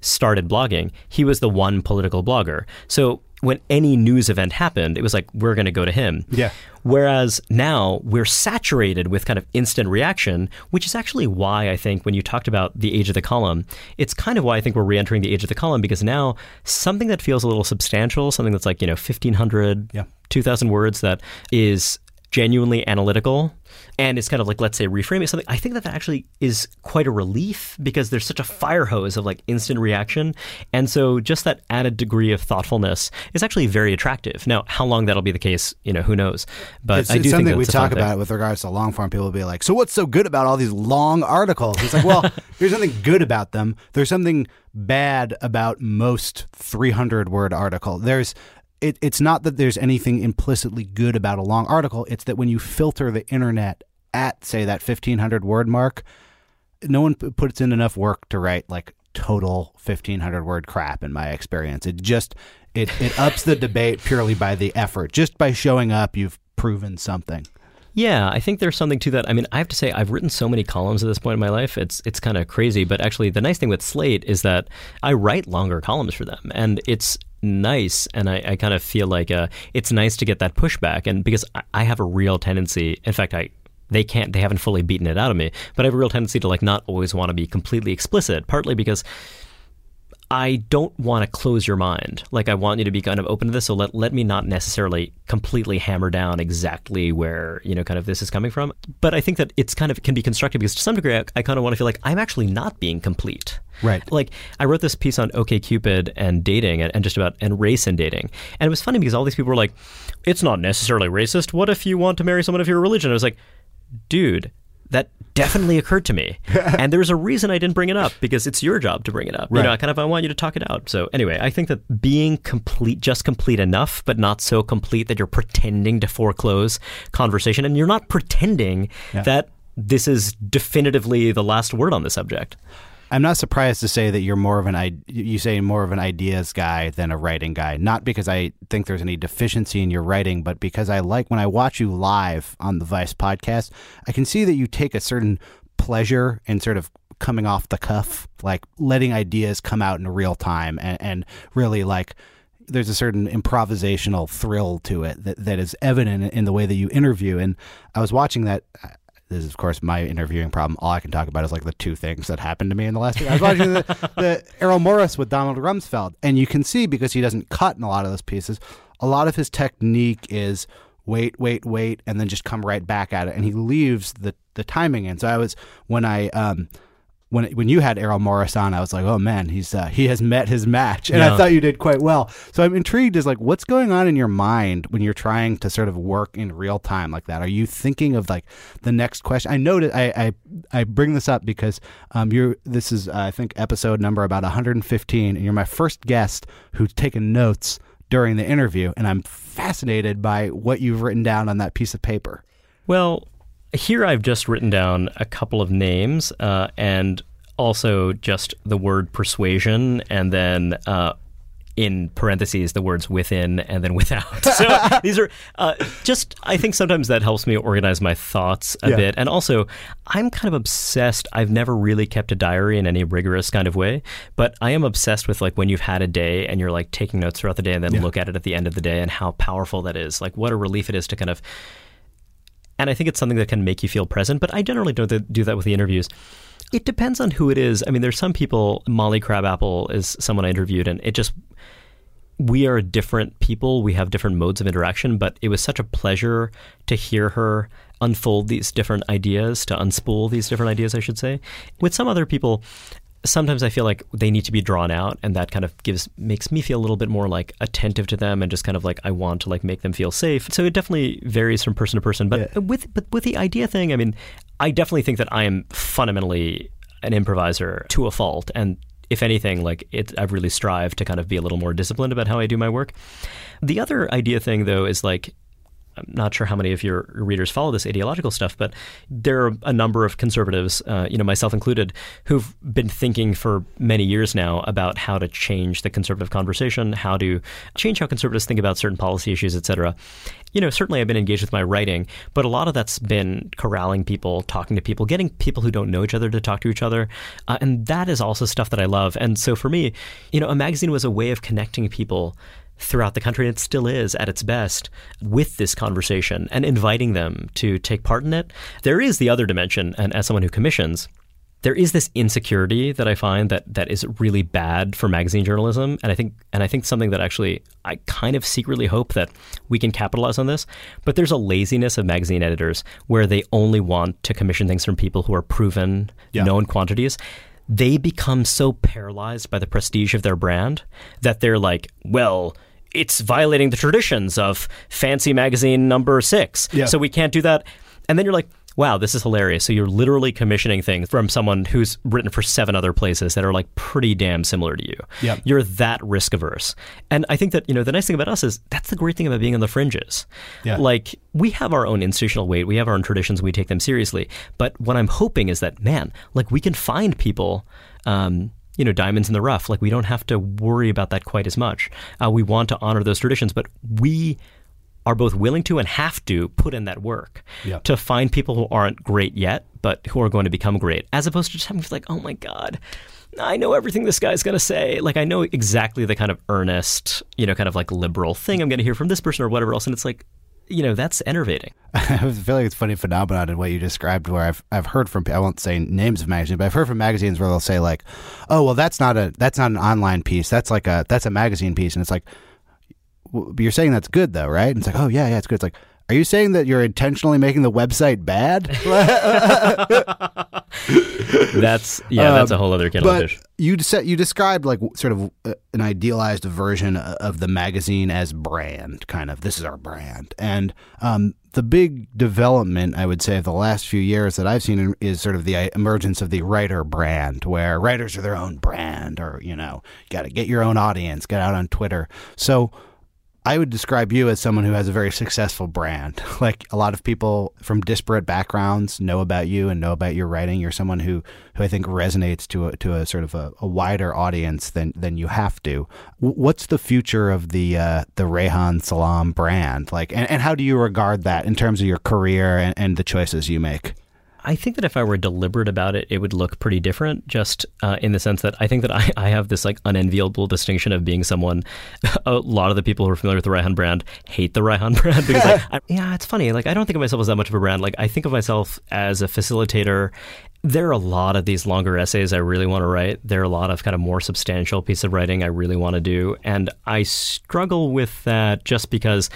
[SPEAKER 4] started blogging, he was the one political blogger. So when any news event happened, it was like we're going to go to him.
[SPEAKER 1] Yeah.
[SPEAKER 4] Whereas now we're saturated with kind of instant reaction, which is actually why I think when you talked about the age of the column, it's kind of why I think we're re-entering the age of the column because now something that feels a little substantial, something that's like, you know, 1500,
[SPEAKER 1] Yeah.
[SPEAKER 4] 2000 words that is genuinely analytical and it's kind of like let's say reframing something i think that that actually is quite a relief because there's such a fire hose of like instant reaction and so just that added degree of thoughtfulness is actually very attractive now how long that'll be the case you know who knows but
[SPEAKER 1] it's,
[SPEAKER 4] i do
[SPEAKER 1] it's
[SPEAKER 4] think
[SPEAKER 1] something
[SPEAKER 4] that's
[SPEAKER 1] we talk about with regards to long form. People will be like, "So what's so good about all these long articles?" It's like, well, there's something good about them. There's something bad about most 300 word article. There's it, it's not that there's anything implicitly good about a long article. It's that when you filter the internet at say that 1500 word mark, no one p- puts in enough work to write like total 1500 word crap in my experience it just it, it ups the debate purely by the effort just by showing up you've proven something
[SPEAKER 4] Yeah, I think there's something to that. I mean, I have to say I've written so many columns at this point in my life. It's it's kind of crazy, but actually the nice thing with Slate is that I write longer columns for them, and it's nice. And I, I kind of feel like uh, it's nice to get that pushback, and because I, I have a real tendency. In fact, I. They can't. They haven't fully beaten it out of me, but I have a real tendency to like not always want to be completely explicit. Partly because I don't want to close your mind. Like I want you to be kind of open to this. So let let me not necessarily completely hammer down exactly where you know kind of this is coming from. But I think that it's kind of can be constructive because to some degree I, I kind of want to feel like I'm actually not being complete.
[SPEAKER 1] Right.
[SPEAKER 4] Like I wrote this piece on OKCupid and dating and, and just about and race and dating. And it was funny because all these people were like, "It's not necessarily racist. What if you want to marry someone of your religion?" I was like, "Dude." That definitely occurred to me, and there's a reason I didn't bring it up because it's your job to bring it up. You know,
[SPEAKER 1] Right.
[SPEAKER 4] I kind of I want you to talk it out. So anyway, I think that being complete, just complete enough, but not so complete that you're pretending to foreclose conversation, and you're not pretending that this is definitively the last word on the subject.
[SPEAKER 1] I'm not surprised to say that you're more of an you say more of an ideas guy than a writing guy. Not because I think there's any deficiency in your writing, but because I like when I watch you live on the Vice podcast, I can see that you take a certain pleasure in sort of coming off the cuff, like letting ideas come out in real time and, and really like there's a certain improvisational thrill to it that, that is evident in the way that you interview. And I was watching that. This is, of course, my interviewing problem. All I can talk about is like the two things that happened to me in the last week. I was watching the, the Errol Morris with Donald Rumsfeld, and you can see because he doesn't cut in a lot of those pieces, a lot of his technique is wait, wait, wait, and then just come right back at it, and he leaves the the timing in. So I was when I um when when you had Errol Morris on, I was like, oh man, he's uh, he has met his match, and I thought you did quite well. So I'm intrigued as like what's going on in your mind when you're trying to sort of work in real time like that. Are you thinking of like the next question? I noted I I, I bring this up because um you're this is uh, I think episode number about 115, and you're my first guest who's taken notes during the interview, and I'm fascinated by what you've written down on that piece of paper.
[SPEAKER 4] Well, here I've just written down a couple of names uh, and also just the word persuasion and then uh, in parentheses the words within and then without. So these are uh, just, I think sometimes that helps me organize my thoughts a
[SPEAKER 1] Yeah.
[SPEAKER 4] bit. And also, I'm kind of obsessed. I've never really kept a diary in any rigorous kind of way, but I am obsessed with like when you've had a day and you're like taking notes throughout the day and then look at it at the end of the day and how powerful that is. Like what a relief it is to kind of and I think it's something that can make you feel present. But I generally don't do that with the interviews. It depends on who it is. I mean, there's some people. Molly Crabapple is someone I interviewed, and it just we are different people. We have different modes of interaction, but it was such a pleasure to hear her unfold these different ideas, to unspool these different ideas, I should say. With some other people, sometimes I feel like they need to be drawn out, and that kind of gives makes me feel a little bit more like attentive to them, and just kind of like I want to like make them feel safe. So it definitely varies from person to person. But with but with the idea thing, I mean, I definitely think that I am fundamentally an improviser to a fault, and if anything, like it, I've really strived to kind of be a little more disciplined about how I do my work. The other idea thing, though, is like I'm not sure how many of your readers follow this ideological stuff, but there are a number of conservatives, uh, you know, myself included, who've been thinking for many years now about how to change the conservative conversation, how to change how conservatives think about certain policy issues, et cetera. You know, certainly I've been engaged with my writing, but a lot of that's been corralling people, talking to people, getting people who don't know each other to talk to each other. Uh, and that is also stuff that I love. And so for me, you know, a magazine was a way of connecting people throughout the country, and it still is at its best with this conversation and inviting them to take part in it. There is the other dimension, and as someone who commissions, there is this insecurity that I find that that is really bad for magazine journalism, and I think and I think something that actually I kind of secretly hope that we can capitalize on this. But there's a laziness of magazine editors where they only want to commission things from people who are proven, known quantities they become so paralyzed by the prestige of their brand that they're like, well, it's violating the traditions of fancy magazine number six.
[SPEAKER 1] Yeah.
[SPEAKER 4] So we can't do that. And then you're like, wow, this is hilarious. So you're literally commissioning things from someone who's written for seven other places that are like pretty damn similar to you.
[SPEAKER 1] Yep.
[SPEAKER 4] You're that risk averse. And I think that, you know, the nice thing about us is that's the great thing about being on the fringes.
[SPEAKER 1] Yeah.
[SPEAKER 4] Like we have our own institutional weight, we have our own traditions, we take them seriously. But what I'm hoping is that, man, like we can find people um, you know, diamonds in the rough. Like we don't have to worry about that quite as much. Uh, we want to honor those traditions, but we are both willing to and have to put in that work
[SPEAKER 1] Yeah.
[SPEAKER 4] to find people who aren't great yet, but who are going to become great, as opposed to just having to like, oh my god. I know everything this guy's going to say. Like, I know exactly the kind of earnest, you know, kind of like liberal thing I'm going to hear from this person or whatever else. And it's like, you know, that's enervating.
[SPEAKER 1] I feel like it's a funny phenomenon in what you described, where I've I've heard from I won't say names of magazines, but I've heard from magazines where they'll say like, "Oh, well, that's not a that's not an online piece. That's like a that's a magazine piece," and it's like, well, you're saying that's good though, right? And it's like, oh yeah, yeah, it's good. It's like, are you saying that you're intentionally making the website bad?
[SPEAKER 4] That's, yeah, that's a whole other kettle of
[SPEAKER 1] Um, but
[SPEAKER 4] fish.
[SPEAKER 1] you said you described like sort of uh, an idealized version of the magazine as brand, kind of. This is our brand, and um, the big development, I would say, of the last few years that I've seen is sort of the emergence of the writer brand, where writers are their own brand, or, you know, got to get your own audience, get out on Twitter. So, I would describe you as someone who has a very successful brand. Like a lot of people from disparate backgrounds know about you and know about your writing. You're someone who, who I think resonates to a, to a sort of a, a wider audience than, than you have to. What's the future of the uh, the Reihan Salam brand? Like, and, and how do you regard that in terms of your career and, and the choices you make?
[SPEAKER 4] I think that if I were deliberate about it, it would look pretty different. Just uh, in the sense that I think that I, I have this like unenviable distinction of being someone. A lot of the people who are familiar with the Reihan brand hate the Reihan brand because, like, I, yeah, it's funny. Like, I don't think of myself as that much of a brand. Like, I think of myself as a facilitator. There are a lot of these longer essays I really want to write. There are a lot of kind of more substantial piece of writing I really want to do, and I struggle with that just because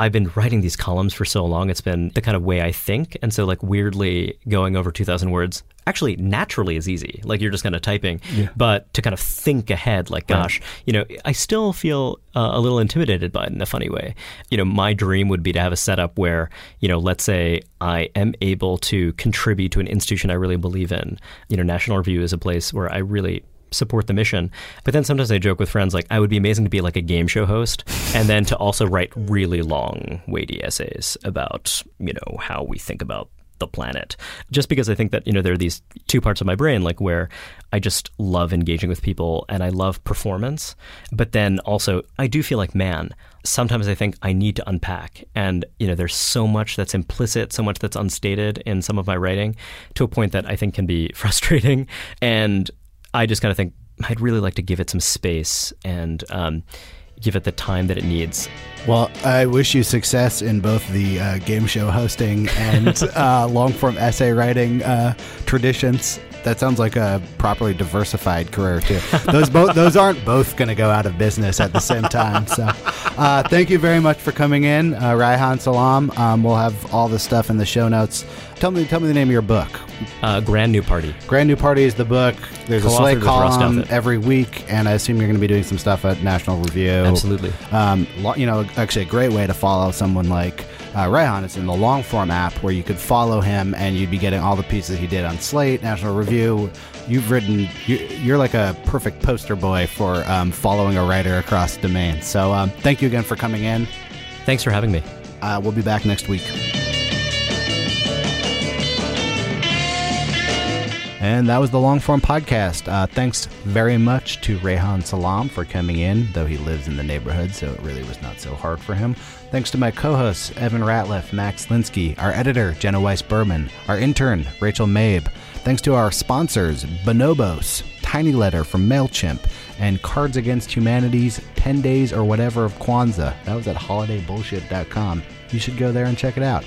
[SPEAKER 4] I've been writing these columns for so long. It's been the kind of way I think. And so, like, weirdly, going over 2,000 words actually naturally is easy. Like, you're just kind of typing. Yeah. But to kind of think ahead, like, gosh, right. you know, I still feel uh, a little intimidated by it in a funny way. You know, my dream would be to have a setup where, you know, let's say I am able to contribute to an institution I really believe in. You know, National Review is a place where I really support the mission. But then sometimes I joke with friends like I would be amazing to be like a game show host and then to also write really long, weighty essays about, you know, how we think about the planet. Just because I think that, you know, there are these two parts of my brain, like where I just love engaging with people and I love performance. But then also, I do feel like, man, sometimes I think I need to unpack. And, you know, there's so much that's implicit, so much that's unstated in some of my writing to a point that I think can be frustrating. And I just kind of think I'd really like to give it some space and um, give it the time that it needs.
[SPEAKER 1] Well, I wish you success in both the uh, game show hosting and uh, long form essay writing uh, traditions. That sounds like a properly diversified career too. Those both those aren't both going to go out of business at the same time. So, uh, thank you very much for coming in, uh, Reihan Salam. Um, we'll have all the stuff in the show notes. Tell me, tell me the name of your book.
[SPEAKER 4] Uh, Grand New Party.
[SPEAKER 1] Grand New Party is the book. There's a Slate column every week, and I assume you're going to be doing some stuff at National Review.
[SPEAKER 4] Absolutely. Um,
[SPEAKER 1] you know, actually, a great way to follow someone like uh, Reihan. It's in the Longform app where you could follow him, and you'd be getting all the pieces he did on Slate, National Review. You've written. You, are like a perfect poster boy for um, following a writer across domains. So, um, thank you again for coming in.
[SPEAKER 4] Thanks for having me.
[SPEAKER 1] Uh, we'll be back next week. And that was the Longform podcast. Uh, thanks very much to Reihan Salam for coming in, though he lives in the neighborhood, so it really was not so hard for him. Thanks to my co hosts, Evan Ratliff, Max Linsky, our editor, Jenna Weiss Berman, our intern, Rachel Mabe. Thanks to our sponsors, Bonobos, TinyLetter from MailChimp, and Cards Against Humanity's 10 Days or Whatever of Kwanzaa. That was at holidaybullshit.com. You should go there and check it out.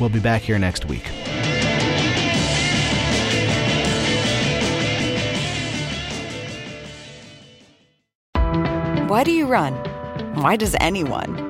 [SPEAKER 1] We'll be back here next week.
[SPEAKER 5] Why do you run? Why does anyone?